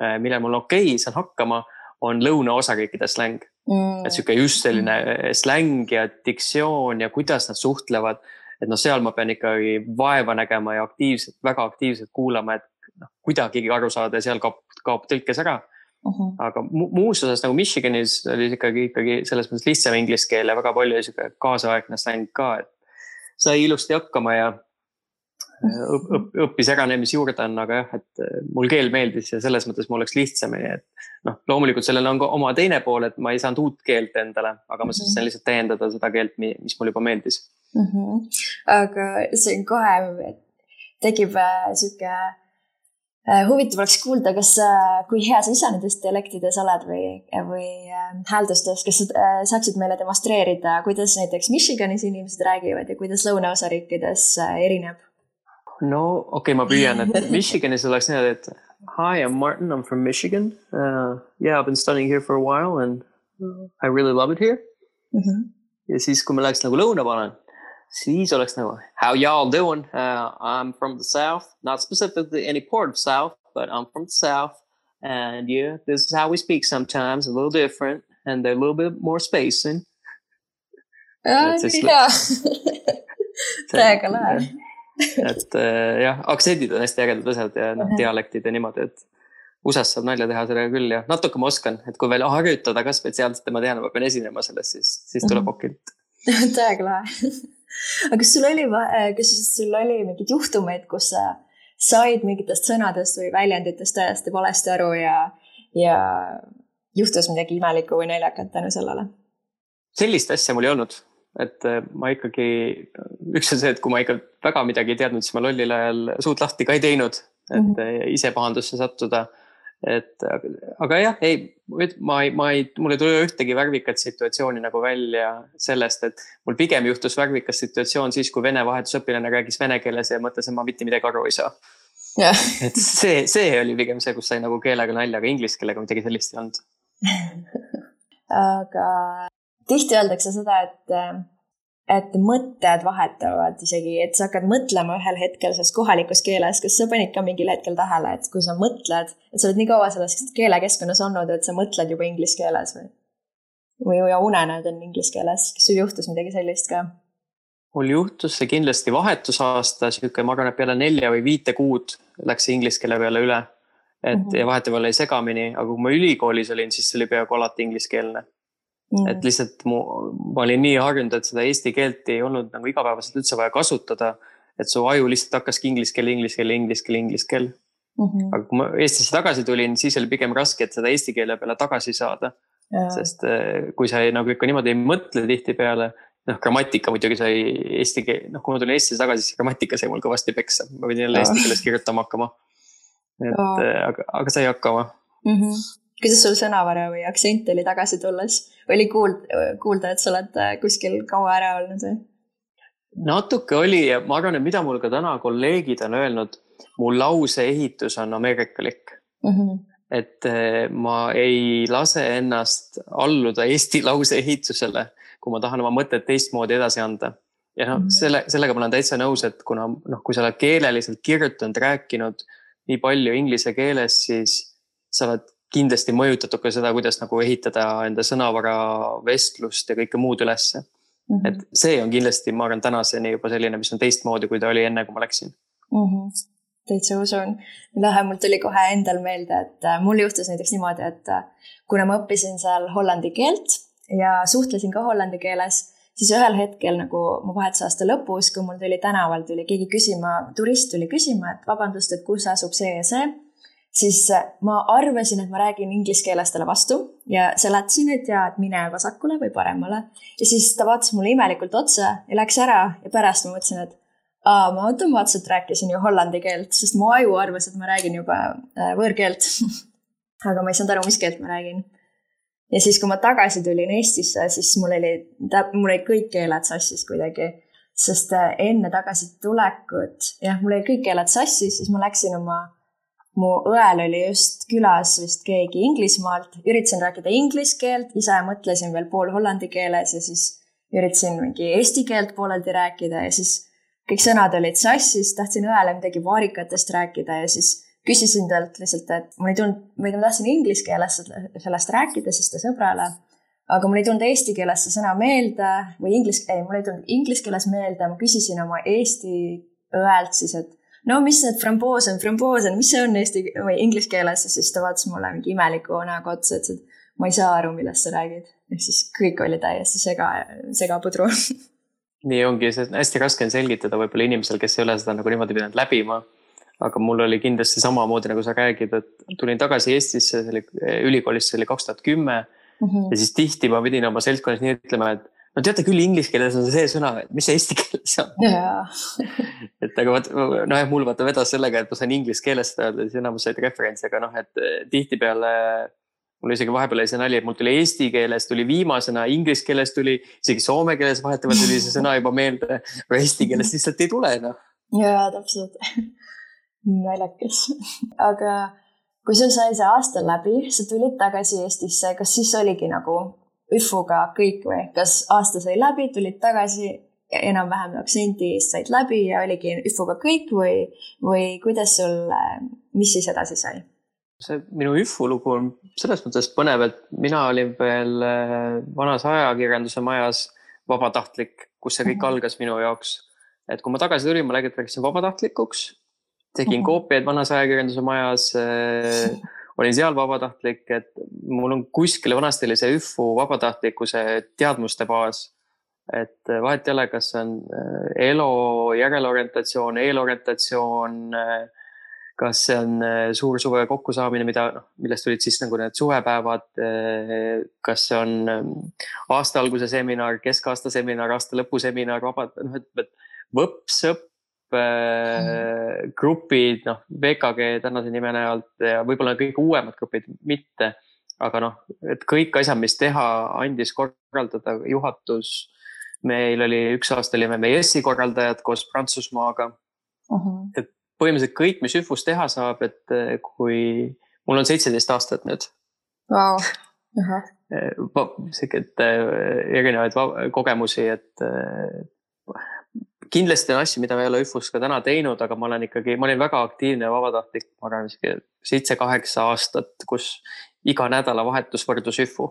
äh, mille mul okei okay, saan hakkama, on lõunaosariikide släng mm.. et sihuke just selline äh, släng ja diktsioon ja kuidas nad suhtlevad. Et noh, seal ma pean ikkagi vaeva nägema ja aktiivselt, väga aktiivselt kuulama, et noh, kuidagigi aru saada ja seal kaob, kaob tõlkes ära Uh -huh. aga mu muus osas nagu Michiganis oli ikkagi, ikkagi selles mõttes lihtsam inglise keel ja väga palju sihuke kaasaegne släng ka, et sai ilusti hakkama ja õp, õp, õppis äranemis juurde on, aga jah, et äh, mul keel meeldis ja selles mõttes mul oleks lihtsamini, et noh, loomulikult sellel on ka oma teine pool, et ma ei saanud uut keelt endale, aga ma sain lihtsalt täiendada seda keelt, mis mul juba meeldis mm. -hmm. aga on kohe, tekib äh, sihuke äh, huvitav oleks kuulda, kas, kui hea sa ise nendes dialektides oled või, või hääldustes, kas sa saaksid meile demonstreerida, kuidas näiteks Michiganis inimesed räägivad ja kuidas lõunaosariikides erineb? No okay,, ma püüan, et Michiganis oleks niimoodi, et hi, I am Martin, I am from Michigan uh,. Yeah, I have been studying here for a while and I really love it here mm. -hmm. ja siis, kui ma läheks nagu lõuna panen, siis oleks nagu how y'all doing uh,? I am from the south, not specifically any part of south, but I am from the south. And yeah, this is how we speak sometimes, a little different and a little bit more spacing. Uh, jaa, täiega lahe et äh, jah, aktsendid on hästi ägedad asjad ja noh, dialektid ja niimoodi, et USA-s saab nalja teha sellega küll ja natuke ma oskan, et kui veel harjutada ka spetsiaalselt ja ma tean, ma pean esinema selles, siis, siis tuleb okilt täiega lahe. aga kas sul oli, kas sul oli mingeid juhtumeid, kus sa said mingitest sõnadest või väljenditest täiesti valesti aru ja, ja juhtus midagi imelikku või naljakat tänu sellele? sellist asja mul ei olnud et äh, ma ikkagi, üks on see, et kui ma ikka väga midagi ei teadnud, siis ma lollil ajal suud lahti ka ei teinud, et mm -hmm. ise pahandusse sattuda. et aga jah, ei, ma ei, ma ei, mul ei tule ühtegi värvikat situatsiooni nagu välja sellest, et mul pigem juhtus värvikas situatsioon siis, kui vene vahetusõpilane rääkis vene keeles ja mõtles, et ma mitte midagi aru ei saa. et see, see oli pigem see, kus sai nagu keelega nalja, aga inglise keelega midagi sellist ei olnud aga tihti öeldakse seda, et, et mõtted vahetavad isegi, et sa hakkad mõtlema ühel hetkel selles kohalikus keeles. kas sa panid ka mingil hetkel tähele, et kui sa mõtled, et sa oled nii kaua selles keelekeskkonnas olnud, et sa mõtled juba inglise keeles või? või ja unenäod on inglise keeles, kas sul juhtus midagi sellist ka? mul juhtus see kindlasti vahetusaasta, sihuke, ma arvan, et peale nelja või viite kuud läks inglise keele peale üle. et mm -hmm. ja vahetevahel jäi segamini, aga kui ma ülikoolis olin, siis see oli peaaegu alati ingliskeelne mm.. et lihtsalt mu, ma olin nii harjunud, et seda eesti keelt ei olnud nagu igapäevaselt üldse vaja kasutada. et su aju lihtsalt hakkaski inglise keel, inglise keel, inglise keel, inglise keel mm. -hmm. aga kui ma Eestisse tagasi tulin, siis oli pigem raske, et seda eesti keele peale tagasi saada. sest eh, kui sa ei, nagu ikka niimoodi ei mõtle tihtipeale, noh, grammatika muidugi sai eesti keel, noh, kui ma tulin Eestisse tagasi, siis grammatika sai mul kõvasti peksa, ma pidin jälle eesti keeles kirjutama hakkama. et eh, aga, aga sai hakkama mm. -hmm. Kuidas sul sõnavara või aktsent oli tagasi tulles, oli kuuld-, kuulda, et sa oled äh, kuskil kaua ära olnud või? natuke oli ja ma arvan, et mida mul ka täna kolleegid on öelnud, mu lauseehitus on ameerikalik mm. -hmm. et äh, ma ei lase ennast alluda Eesti lauseehitusele, kui ma tahan oma mõtet teistmoodi edasi anda. ja noh mm -hmm., selle, sellega ma olen täitsa nõus, et kuna noh, kui sa oled keeleliselt kirjutanud, rääkinud nii palju inglise keeles, siis sa oled kindlasti mõjutatud ka seda, kuidas nagu ehitada enda sõnavara, vestlust ja kõike muud ülesse mm. -hmm. et see on kindlasti, ma arvan, tänaseni juba selline, mis on teistmoodi, kui ta oli enne, kui ma läksin mm. -hmm. täitsa usun. lahe, mul tuli kohe endal meelde, et äh, mul juhtus näiteks niimoodi, et äh, kuna ma õppisin seal hollandi keelt ja suhtlesin ka hollandi keeles, siis ühel hetkel nagu mu vahetusaasta lõpus, kui mul tuli tänaval, tuli keegi küsima, turist tuli küsima, et vabandust, et kus asub see ja see siis äh, ma arvasin, et ma räägin inglise keeles talle vastu ja seletasin, et jaa, et mine vasakule või paremale. ja siis ta vaatas mulle imelikult otsa ja läks ära ja pärast ma mõtlesin, et aa, ma automaatselt rääkisin ju hollandi keelt, sest mu aju arvas, et ma räägin juba äh, võõrkeelt aga ma ei saanud aru, mis keelt ma räägin. ja siis, kui ma tagasi tulin Eestisse, siis mul oli, mul olid kõik keeled sassis kuidagi sest äh, enne tagasitulekut, jah, mul olid kõik keeled sassis, siis ma läksin oma mu õel oli just külas vist keegi Inglismaalt, üritasin rääkida inglise keelt, ise mõtlesin veel pool hollandi keeles ja siis üritasin mingi eesti keelt pooleldi rääkida ja siis kõik sõnad olid sassis, tahtsin õele midagi vaarikatest rääkida ja siis küsisin talt lihtsalt, et mul ei tulnud, või ma tahtsin inglise keeles sellest rääkida, siis ta sõbrale, aga mul ei tulnud eesti keeles see sõna meelde või inglise, ei, mul ei tulnud inglise keeles meelde, ma küsisin oma eesti õelt siis, et no mis need framboos on, framboos on, mis see on eesti või inglise keeles ja siis ta vaatas mulle mingi imeliku näoga otsa, ütles, et ma ei saa aru, millest sa räägid. ehk siis kõik oli täiesti sega, segapudru nii ongi, see hästi raske on selgitada võib-olla inimesel, kes ei ole seda nagu niimoodi pidanud läbima. aga mul oli kindlasti samamoodi, nagu sa räägid, et tulin tagasi Eestisse, see oli ülikoolis, see oli kaks tuhat kümme. Mhm. ja siis tihti ma pidin oma seltskonnas nii ütlema, et no teate küll, inglise keeles on see sõna, mis see eesti keeles on et aga vot, nojah, mul vaata vedas sellega, et ma sain inglise keeles seda öelda, siis enamus said referentsi, aga noh, et eh, tihtipeale. mul isegi vahepeal oli see nali, et mul tuli eesti keeles tuli viimasena, inglise keeles tuli, isegi soome keeles vahetevahel tuli see sõna juba meelde, aga eesti keeles lihtsalt ei tule noh. jaa, täpselt naljakas aga kui sul sai see aasta läbi, sa tulid tagasi Eestisse, kas siis oligi nagu üfuga kõik või kas aasta sai läbi, tulid tagasi, enam-vähem aktsendi eest said läbi ja oligi üfuga kõik või, või kuidas sul, mis siis edasi sai? see minu üfu lugu on selles mõttes põnev, et mina olin veel äh, vanas ajakirjanduse majas vabatahtlik, kus see kõik mm -hmm. algas minu jaoks. et kui ma tagasi tulin, ma läksin vabatahtlikuks, tegin mm -hmm. koopiaid vanas ajakirjanduse majas äh, olin seal vabatahtlik, et mul on kuskil vanasti oli see ÜFU vabatahtlikkuse teadmuste baas. Et vahet ei ole, kas see on äh, ELO järelorientatsioon, eelorientatsioon, äh, kas see on suur suve kokkusaamine, mida, noh, millest tulid siis nagu need suvepäevad. kas see on aasta alguse seminar, keskaasta seminar, aasta lõpu seminar, vabad, noh, et, võps-õpp mm. grupid, noh, VKG tänase nime näol ja võib-olla kõige uuemad grupid mitte. aga noh, et kõik asjad, mis teha, andis korraldada juhatus. Meil oli üks aasta olime me ESI korraldajad koos Prantsusmaaga uh. -huh. et põhimõtteliselt kõik, mis ÜFUs teha saab, et eh, kui mul on seitseteist aastat nüüd wow.. sihuke erinevaid kogemusi, et kindlasti on asju, mida ma ei ole ÜFUs ka täna teinud, aga ma olen ikkagi, ma olin väga aktiivne vabatahtlik, ma arvan, isegi seitse-kaheksa aastat, kus iga nädalavahetus võrdus ÜFU.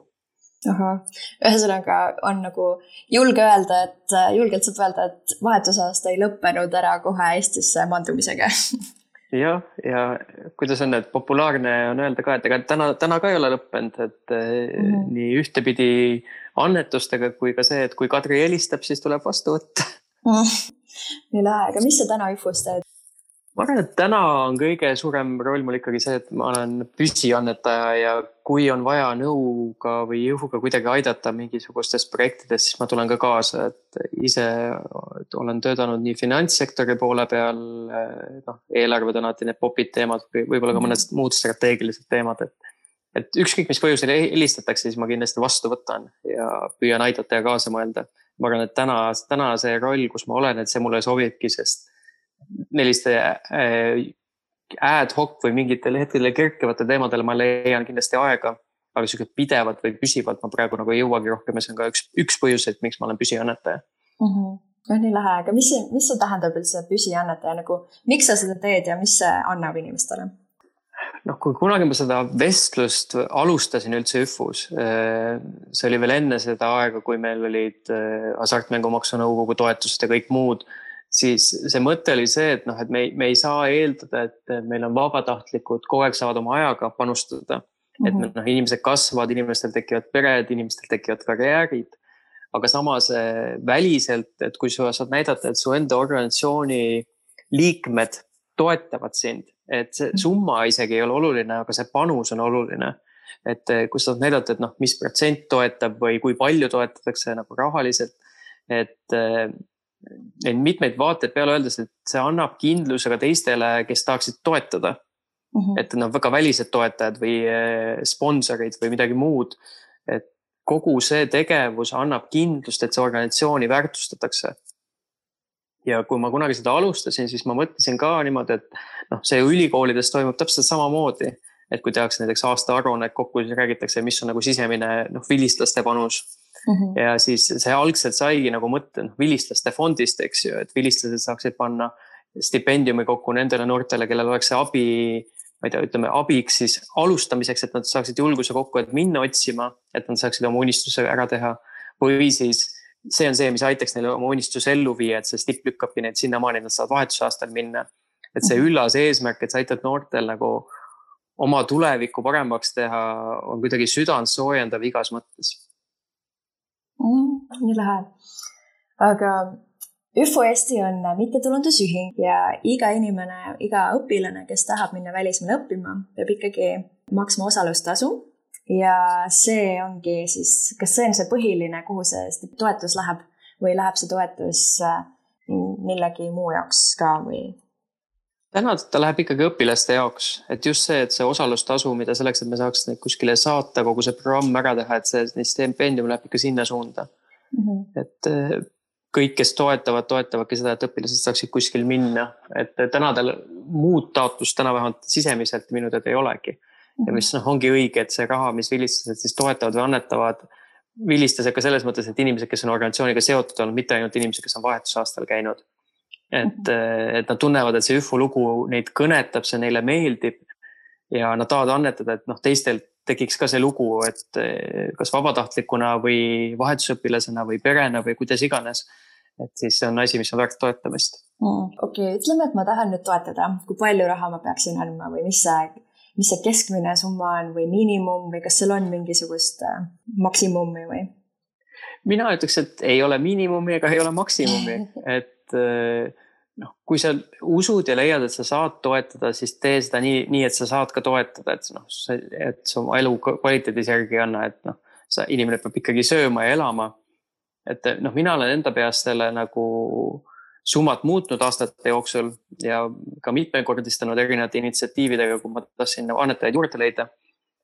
Ahah, ühesõnaga on nagu julge öelda, et julgelt saab öelda, et vahetusaasta ei lõppenud ära kohe Eestisse maandumisega jah, ja kuidas on, et populaarne on öelda ka, et ega täna, täna ka ei ole lõppenud, et mm -hmm. nii ühtepidi annetustega kui ka see, et kui Kadri helistab, siis tuleb vastu võtta nii lahe, aga mis sa täna IFUs teed? Ma arvan, et täna on kõige suurem roll mul ikkagi see, et ma olen püsiannetaja ja kui on vaja nõuga või jõuga kuidagi aidata mingisugustes projektides, siis ma tulen ka kaasa, et ise olen töötanud nii finantssektori poole peal, noh, eelarved on alati need popid teemad või võib-olla ka mõned muud strateegilised teemad, et et ükskõik, mis põhjusel helistatakse, siis ma kindlasti vastu võtan ja püüan aidata ja kaasa mõelda. ma arvan, et täna, täna see roll, kus ma olen, et see mulle sobibki, sest selliste äh, ad hoc või mingitel hetkedel kerkivate teemadele ma leian kindlasti aega. aga sihuke pidevalt või püsivalt ma praegu nagu ei jõuagi rohkem ja see on ka üks, üks põhjuseid, miks ma olen püsiannetaja mm. -hmm. noh, nii lahe, aga mis mis see tähendab üldse püsiannetaja nagu, miks sa seda teed ja mis see annab inimestele? noh, kui kunagi ma seda vestlust alustasin üldse ÜFU-s, äh, see oli veel enne seda aega, kui meil olid äh, Hasartmängumaksu Nõukogu toetused ja kõik muud siis see mõte oli see, et noh, et me me ei saa eeldada, et meil on vabatahtlikud kogu aeg saavad oma ajaga panustada. et mhm. noh, inimesed kasvavad, inimestel tekivad pered, inimestel tekivad karjäärid. aga samas eh, väliselt, et kui sa saad näidata, et su enda organisatsiooni liikmed toetavad sind, et see mhm. summa isegi ei ole oluline, aga see panus on oluline et eh, kui sa saad näidata, et noh, mis protsent toetab või kui palju toetatakse nagu rahaliselt. et eh, neid mitmeid vaateid peale öeldes, et see annab kindluse ka teistele, kes tahaksid toetada mm. -hmm. et nad väga välised toetajad või eh, sponsorid või midagi muud. et kogu see tegevus annab kindlust, et see organisatsiooni väärtustatakse. ja kui ma kunagi seda alustasin, siis ma mõtlesin ka niimoodi, et noh, see ülikoolides toimub täpselt samamoodi et kui tehakse näiteks aastaaruannet kokku, siis räägitakse, mis on nagu sisemine noh, vilistlaste panus Mm -hmm. ja siis see algselt saigi nagu mõte noh, vilistlaste fondist, eks ju, et vilistlased saaksid panna stipendiumi kokku nendele noortele, kellel oleks see abi, ma ei tea, ütleme abiks siis alustamiseks, et nad saaksid julguse kokku, et minna otsima, et nad saaksid oma unistuse ära teha. või siis see on see, mis aitaks neil oma unistuse ellu viia, et see stipp lükkabki neid sinnamaani, et nad saavad vahetusaastal minna. et see mhm. üllas eesmärk, et sa aitad noortel nagu oma tulevikku paremaks teha, on kuidagi südantsoojendav igas mõttes. Nii lahe. aga ÜFO Eesti on mittetulundusühing ja iga inimene, iga õpilane, kes tahab minna välismaale õppima, peab ikkagi maksma osalustasu. ja see ongi siis, kas see on see põhiline, kuhu see toetus läheb või läheb see toetus äh, millegi muu jaoks ka või? Täna ta läheb ikkagi õpilaste jaoks, et just see, et see osalustasu, mida selleks, et me saaks neid kuskile saata, kogu see programm ära teha, et see stipendium läheb ikka sinna suunda mm. -hmm. et eh, kõik, kes toetavad, toetavadki seda, et õpilased saaksid kuskil minna, et tänadel muud taotlust täna vähemalt sisemiselt minu teada ei olegi ja mis noh, ongi õige, et see raha, mis vilistlased siis toetavad või annetavad, vilistas ka selles mõttes, et inimesed, kes on organisatsiooniga seotud olnud, mitte ainult inimesed, kes on vahetusaastal käinud et, mhm. et nad tunnevad, et see ÜFO lugu neid kõnetab, see neile meeldib. ja nad tahavad annetada, et noh, teistel tekiks ka see lugu, et eh, kas vabatahtlikuna või vahetusõpilasena või perena või kuidas iganes. et siis see on asi, mis on väärt toetamist mm,. okei okay,, ütleme, et ma tahan nüüd toetada, kui palju raha ma peaksin andma või mis see, mis see keskmine summa on või miinimum või kas seal on mingisugust äh, maksimumi või? mina ütleks, et ei ole miinimumi ega ei ole maksimumi, et et noh, kui sa usud ja leiad, et sa saad toetada, siis tee seda nii, nii, et sa saad ka toetada, et noh, et sa oma elu kvaliteedis järgi ei anna, et noh, sa, inimene peab ikkagi sööma ja elama. et noh, mina olen enda peas selle nagu summat muutnud aastate jooksul ja ka mitmekordistanud erinevate initsiatiividega, kui ma tahtsin annetajaid juurde leida.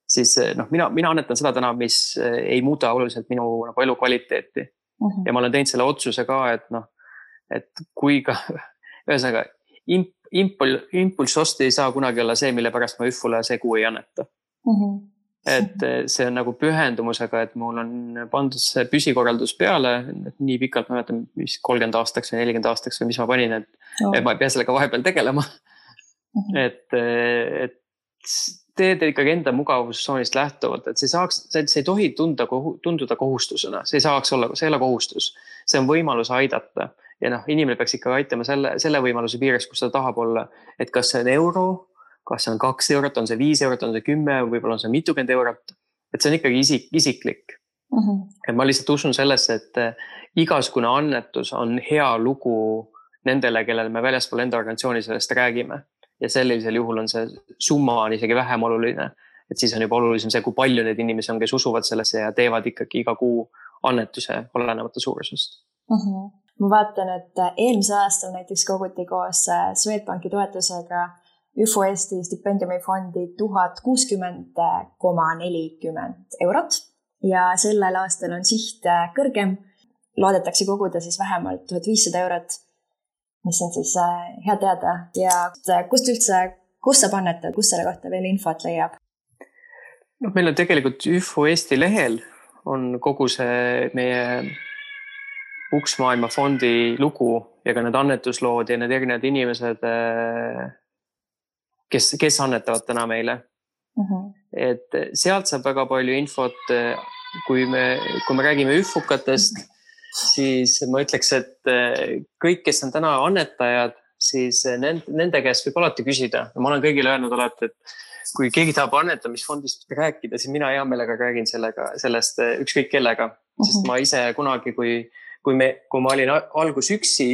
siis noh, mina, mina annetan seda täna, mis ei muuda oluliselt minu nagu elukvaliteeti uh. -huh. ja ma olen teinud selle otsuse ka, et noh et kui ka, ühesõnaga imp, impul-, impulssost ei saa kunagi olla see, mille pärast ma ÜFU-le see kuu ei anneta mm. -hmm. et eh, see on nagu pühendumusega, et mul on pandud see püsikorraldus peale, nii pikalt, ma ei mäleta, mis kolmkümmend aastaks või nelikümmend aastaks või mis ma panin, et oh., et ma ei pea sellega vahepeal tegelema mm. -hmm. et, eh, et teed ikkagi enda mugavustsoonist lähtuvalt, et see saaks, see ei tohi tunda, tunduda kohustusena, see ei saaks olla, see ei ole kohustus. see on võimalus aidata ja noh, inimene peaks ikkagi aitama selle, selle võimaluse piires, kus ta tahab olla. et kas see on euro, kas see on kaks eurot, on see viis eurot, on see kümme, võib-olla on see mitukümmend eurot. et see on ikkagi isik, isiklik mm. -hmm. et ma lihtsalt usun sellesse, et eh, igasugune annetus on hea lugu nendele, kellele me väljaspool enda organisatsiooni sellest räägime. ja sellisel juhul on see summa on isegi vähem oluline. et siis on juba olulisem see, kui palju neid inimesi on, kes usuvad sellesse ja teevad ikkagi iga kuu annetuse, olenemata suurusest mm. -hmm. Ma vaatan, et eelmisel aastal näiteks koguti koos eh, Swedbanki toetusega ÜFO Eesti stipendiumifondi tuhat kuuskümmend koma nelikümmend eurot ja sellel aastal on siht kõrgem. loodetakse koguda siis vähemalt tuhat viissada eurot, mis on siis äh, hea teada ja äh, kust üldse, kus saab annetada, kus selle kohta veel infot leiab? noh, meil on tegelikult ÜFO Eesti lehel on kogu see meie Uks Maailma fondi lugu ja ka need annetuslood ja need erinevad inimesed äh, kes, kes annetavad täna meile mm. -hmm. et sealt saab väga palju infot. kui me, kui me räägime üfukatest, siis ma ütleks, et eh, kõik, kes on täna annetajad, siis nende, nende käest võib alati küsida. ma olen kõigile öelnud alati, et kui keegi tahab annetamisfondist rääkida, siis mina hea meelega räägin sellega, sellest eh, ükskõik kellega, sest mhm. ma ise kunagi, kui, kui me, kui ma olin algus üksi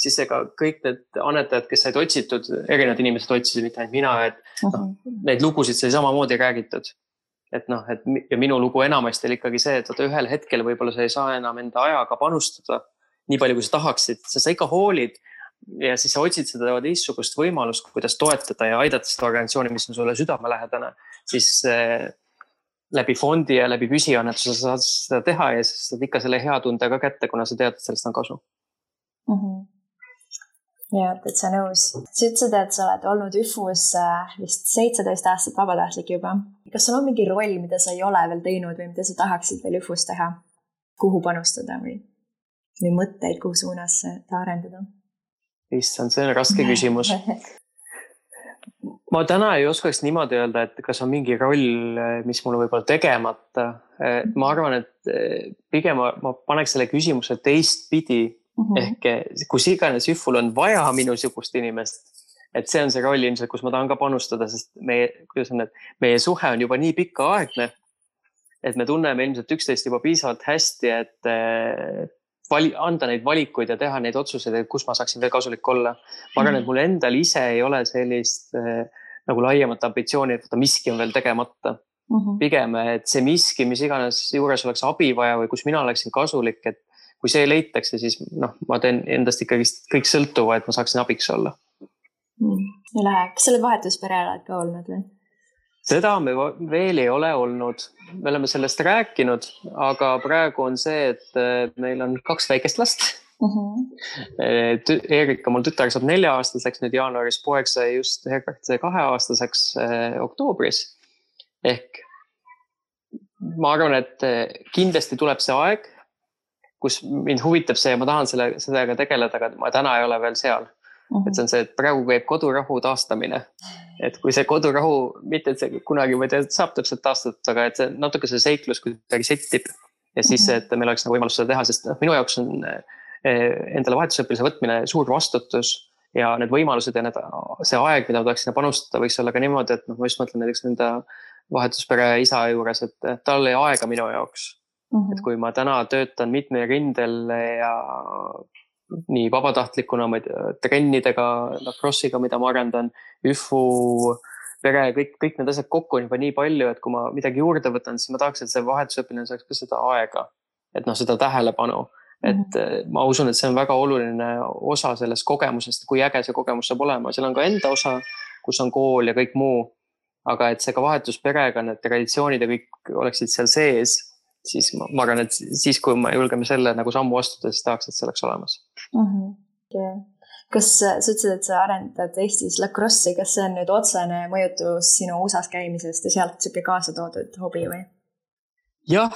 siis ega kõik need annetajad, kes said otsitud, erinevad inimesed otsisid, mitte ainult mina, et noh, mhm. neid lugusid sai samamoodi räägitud. et noh, et ja minu lugu enamasti oli ikkagi see, et vaata ühel hetkel võib-olla sa ei saa enam enda ajaga panustada nii palju, kui sa tahaksid, sa ikka hoolid ja siis sa otsid seda teistsugust võimalust, kuidas toetada ja aidata seda organisatsiooni, mis on sulle südamelähedane, siis äh, läbi fondi ja läbi püsiannetuse sa saad seda teha ja siis saad ikka selle hea tunde ka kätte, kuna sa tead, et sellest on kasu mm. -hmm ja täitsa nõus. sa ütlesid, et sa oled olnud ÜFU-s äh, vist seitseteist aastat vabatahtlik juba. kas sul on mingi roll, mida sa ei ole veel teinud või mida sa tahaksid veel ÜFU-s teha? kuhu panustada või, või mõtteid, kuhu suunas seda arendada? issand, see on raske küsimus ma täna ei oskaks niimoodi öelda, et kas on mingi roll, mis mul võib-olla tegemata. ma arvan, et pigem ma, ma paneks selle küsimuse teistpidi Mm -hmm. ehk eh, kus iganes Jühvul on vaja minusugust inimest, et see on see roll ilmselt, kus ma tahan ka panustada, sest meie, kuidas on, et meie suhe on juba nii pikaaegne. et me tunneme ilmselt üksteist juba piisavalt hästi, et eh, vali, anda neid valikuid ja teha neid otsuseid, et kus ma saaksin veel kasulik olla. ma arvan, et mhm. mul endal ise ei ole sellist äh, nagu laiemat ambitsiooni, et miski on veel tegemata mm. -hmm. pigem, et see miski, mis iganes juures oleks abi vaja või kus mina oleksin kasulik, et kui see leitakse, siis noh, ma teen endast ikkagist kõik sõltuva, et ma saaksin abiks olla mm,. lahe, kas sa oled vahetuspere oled ka olnud või? seda me veel ei ole olnud, me oleme sellest rääkinud, aga praegu on see, et äh, meil on kaks väikest last mm. -hmm. Erika, mul tütar saab nelja-aastaseks nüüd jaanuaris, poeg sai just kaheaastaseks eh, oktoobris. ehk ma arvan, et kindlasti tuleb see aeg, kus mind huvitab see ja ma tahan selle, sellega tegeleda, aga ma täna ei ole veel seal mm. -hmm. et see on see, et praegu käib kodurahu taastamine. et kui see kodurahu, mitte et see kunagi, ma ei tea, saab täpselt taastatud, aga et see natuke see seiklus kuidagi settib. ja siis, mhm. et meil oleks nagu võimalus seda teha, sest noh, minu jaoks on eh, endale vahetusõpilase võtmine suur vastutus ja need võimalused ja need, see aeg, mida ma tahaks sinna panustada, võiks olla ka niimoodi, et noh, ma just mõtlen näiteks enda vahetuspere isa juures, et tal ei aega minu jaoks Mm -hmm. et kui ma täna töötan mitmel rindel ja nii vabatahtlikuna, ma ei tea, trennidega, lacrosse'iga, mida ma arendan, ÜFU, pere, kõik, kõik need asjad kokku on juba nii palju, et kui ma midagi juurde võtan, siis ma tahaks, et see vahetusõpilane saaks ka seda aega. et noh, seda tähelepanu, et mm -hmm. ma usun, et see on väga oluline osa sellest kogemusest, kui äge see kogemus saab olema, seal on ka enda osa, kus on kool ja kõik muu. aga et see ka vahetus perega, need traditsioonid ja kõik oleksid seal sees siis ma, ma arvan, et siis, kui me julgeme selle nagu sammu astuda, siis tahaks, et see oleks olemas mm. -hmm. Okay. kas sa ütlesid, et sa arendad Eestis lacrosse'i, kas see on nüüd otsene mõjutus sinu USA-s käimisest ja sealt sihuke kaasa toodud hobi või? Jah,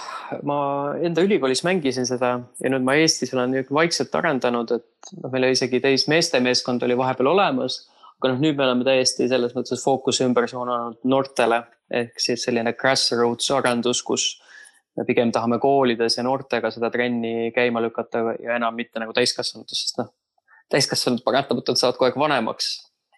ma enda ülikoolis mängisin seda ja nüüd ma Eestis olen vaikselt arendanud, et noh, meil isegi täismeestemeeskond oli vahepeal olemas, aga noh, nüüd me oleme täiesti selles mõttes fookuse ümber suunanud noortele ehk siis selline grassroots arendus, kus me pigem tahame koolides ja noortega seda trenni käima lükata ja enam mitte nagu täiskasvanutes, sest noh, täiskasvanud paratamatult saavad kogu aeg vanemaks.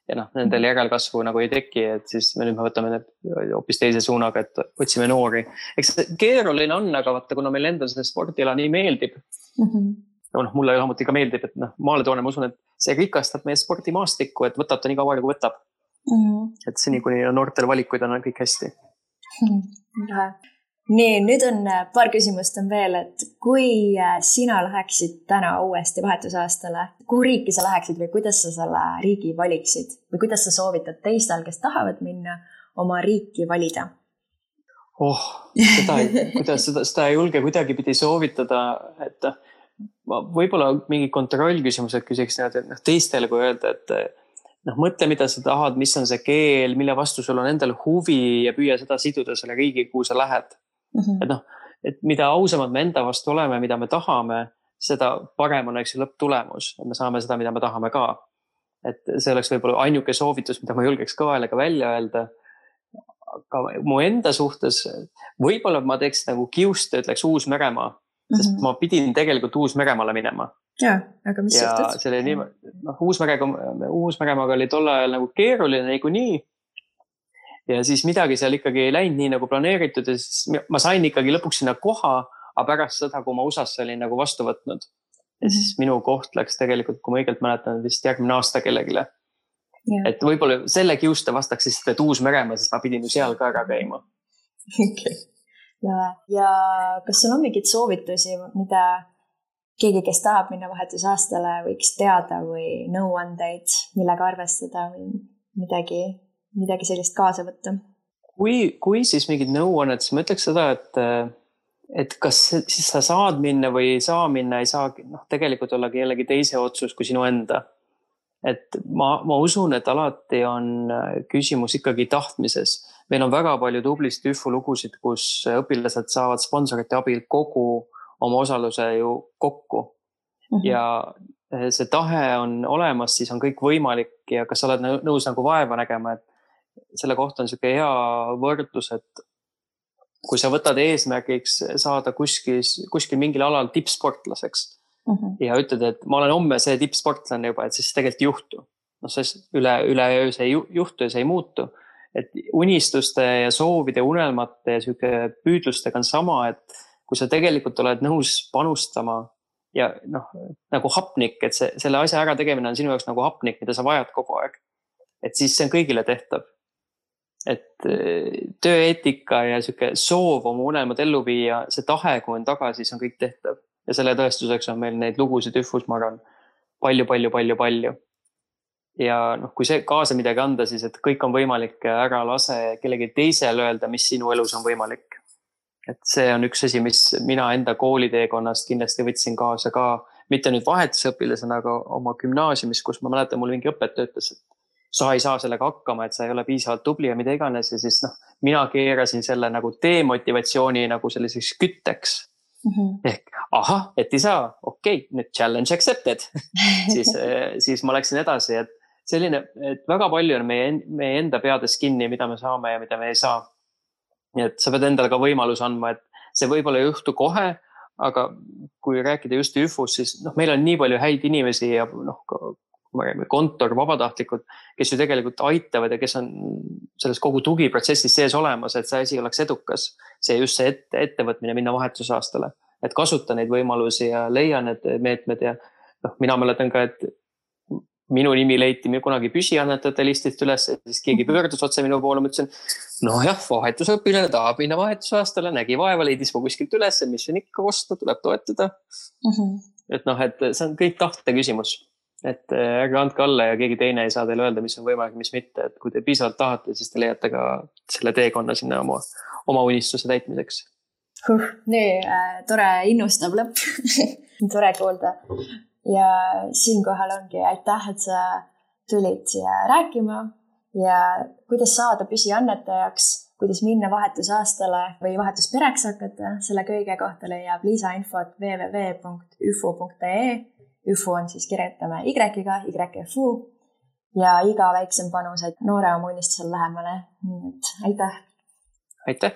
Ja noh, nendel järelkasvu nagu ei teki, et siis me nüüd me võtame need hoopis teise suunaga, et otsime noori. eks keeruline on, aga vaata, kuna meil endal see spordiala nii meeldib mm. -hmm. noh, mulle samuti ka meeldib, et noh, maaletoona ma usun, et see rikastab meie spordimaastikku, et võtab ta nii kaua, kui võtab mm. -hmm. et seni, kuni noortel valikuid on, on kõik hästi mm. -hmm nii, nüüd on äh, paar küsimust on veel, et kui äh, sina läheksid täna uuesti vahetusaastale, kuhu riiki sa läheksid või kuidas sa selle riigi valiksid või kuidas sa soovitad teistel, kes tahavad minna, oma riiki valida? oh, seda ei, kuidas seda, seda ei julge kuidagipidi soovitada, et ma võib-olla mingi kontrollküsimused küsiks niimoodi, et noh, teistele kui öelda, et noh, mõtle, mida sa tahad, mis on see keel, mille vastu sul on endal huvi ja püüa seda siduda selle riigiga, kuhu sa lähed mm. -hmm. et noh, et mida ausamad me enda vastu oleme, mida me tahame, seda parem on, eks ju, lõpptulemus, et me saame seda, mida me tahame ka. et see oleks võib-olla ainuke soovitus, mida ma julgeks kõva häälega välja öelda. aga mu enda suhtes, võib-olla ma teeks nagu kiust ütleks Uus-Meremaa mm, -hmm. sest mhm. ma pidin tegelikult Uus-Meremaale minema ja, aga mis ja juhtus? see oli nii, noh, Uus-Merega, Uus-Meremaaga oli tol ajal nagu keeruline niikuinii ja siis midagi seal ikkagi ei läinud nii nagu planeeritud ja siis ma sain ikkagi lõpuks sinna koha, aga pärast seda, kui ma USA-sse olin nagu vastu võtnud. ja siis mhm. minu koht läks tegelikult, kui ma õigelt mäletan, vist järgmine aasta kellelegi. et võib-olla selle kiuste vastaks siis, et Uus-Meremaa, sest ma pidin ju seal ka ära käima. okei, ja, ja kas sul on mingeid soovitusi, mida keegi, kes tahab minna vahetusaastale, võiks teada või nõuandeid, millega arvestada või midagi midagi sellist kaasa võtta? kui, kui siis mingid nõuanned, siis ma ütleks seda, et, et kas siis sa saad minna või ei saa minna, ei saa noh, tegelikult olla kellegi teise otsus kui sinu enda. et ma, ma usun, et alati on küsimus ikkagi tahtmises. meil on väga palju tublisid ÜFO lugusid, kus õpilased saavad sponsorite abil kogu oma osaluse ju kokku mm. -hmm. ja see tahe on olemas, siis on kõik võimalik ja kas sa oled nõus nagu vaeva nägema, et selle kohta on niisugune hea võrdlus, et kui sa võtad eesmärgiks saada kuskil, kuskil mingil alal tippsportlaseks mm -hmm. ja ütled, et ma olen homme see tippsportlane juba, et siis tegelikult ei juhtu. noh, sest üle, üleöö see ei juhtu ja see ei muutu. et unistuste ja soovide, unelmate ja sihuke püüdlustega on sama, et kui sa tegelikult oled nõus panustama ja noh, nagu hapnik, et see, selle asja ärategemine on sinu jaoks nagu hapnik, mida sa vajad kogu aeg. et siis see on kõigile tehtav et eh, tööeetika ja sihuke soov oma unelmad ellu viia, see tahe, kui on taga, siis on kõik tehtav. ja selle tõestuseks on meil neid lugusid ÜFUs, ma arvan, palju, palju, palju, palju. ja noh, kui see kaasa midagi anda, siis et kõik on võimalik, ära lase kellelgi teisel öelda, mis sinu elus on võimalik. et see on üks asi, mis mina enda kooliteekonnast kindlasti võtsin kaasa ka, mitte nüüd vahetusõpilasena, aga oma gümnaasiumis, kus ma mäletan, mul mingi õpetaja ütles, et sa ei saa sellega hakkama, et sa ei ole piisavalt tubli ja mida iganes ja siis noh, mina keerasin selle nagu demotivatsiooni nagu selliseks kütteks mm. -hmm. ehk ahah, et ei saa, okei okay,, nüüd challenge accepted siis siis ma läksin edasi, et selline, et väga palju on meie, meie enda peades kinni, mida me saame ja mida me ei saa. nii et sa pead endale ka võimaluse andma, et see võib-olla ei juhtu kohe, aga kui rääkida just ÜFO-st, siis noh, meil on nii palju häid inimesi ja noh, kontor, vabatahtlikud, kes ju tegelikult aitavad ja kes on selles kogu tugiprotsessis sees olemas, et see asi oleks edukas. see just see ette, ettevõtmine minna vahetusaastale, et kasuta neid võimalusi ja leia need meetmed ja noh, mina mäletan ka, et minu nimi leiti kunagi püsiannetajate listist üles siis keegi pöördus otse minu poole, ma ütlesin. nojah, vahetusõpilane tahab minna vahetusaastale, nägi vaeva, leidis mu kuskilt ülesse, mis on ikka osta, tuleb toetada mm. -hmm. et noh, et see on kõik tahte küsimus et äh, ärge andke alla ja keegi teine ei saa teile öelda, mis on võimalik, mis mitte, et kui te piisavalt tahate, siis te leiate ka selle teekonna sinna oma, oma unistuse täitmiseks huh,. nii äh, tore, innustav lõpp tore kuulda. ja siinkohal ongi aitäh, et sa tulid siia rääkima ja kuidas saada püsiannetajaks, kuidas minna vahetusaastale või vahetuspereks hakata, selle kõige kohta leiab lisainfot www.üfu.ee üfu on siis kirjutame Y-iga, YFU ja iga väiksem panus aitab noore oma unistusele lähemale. nii et aitäh. aitäh.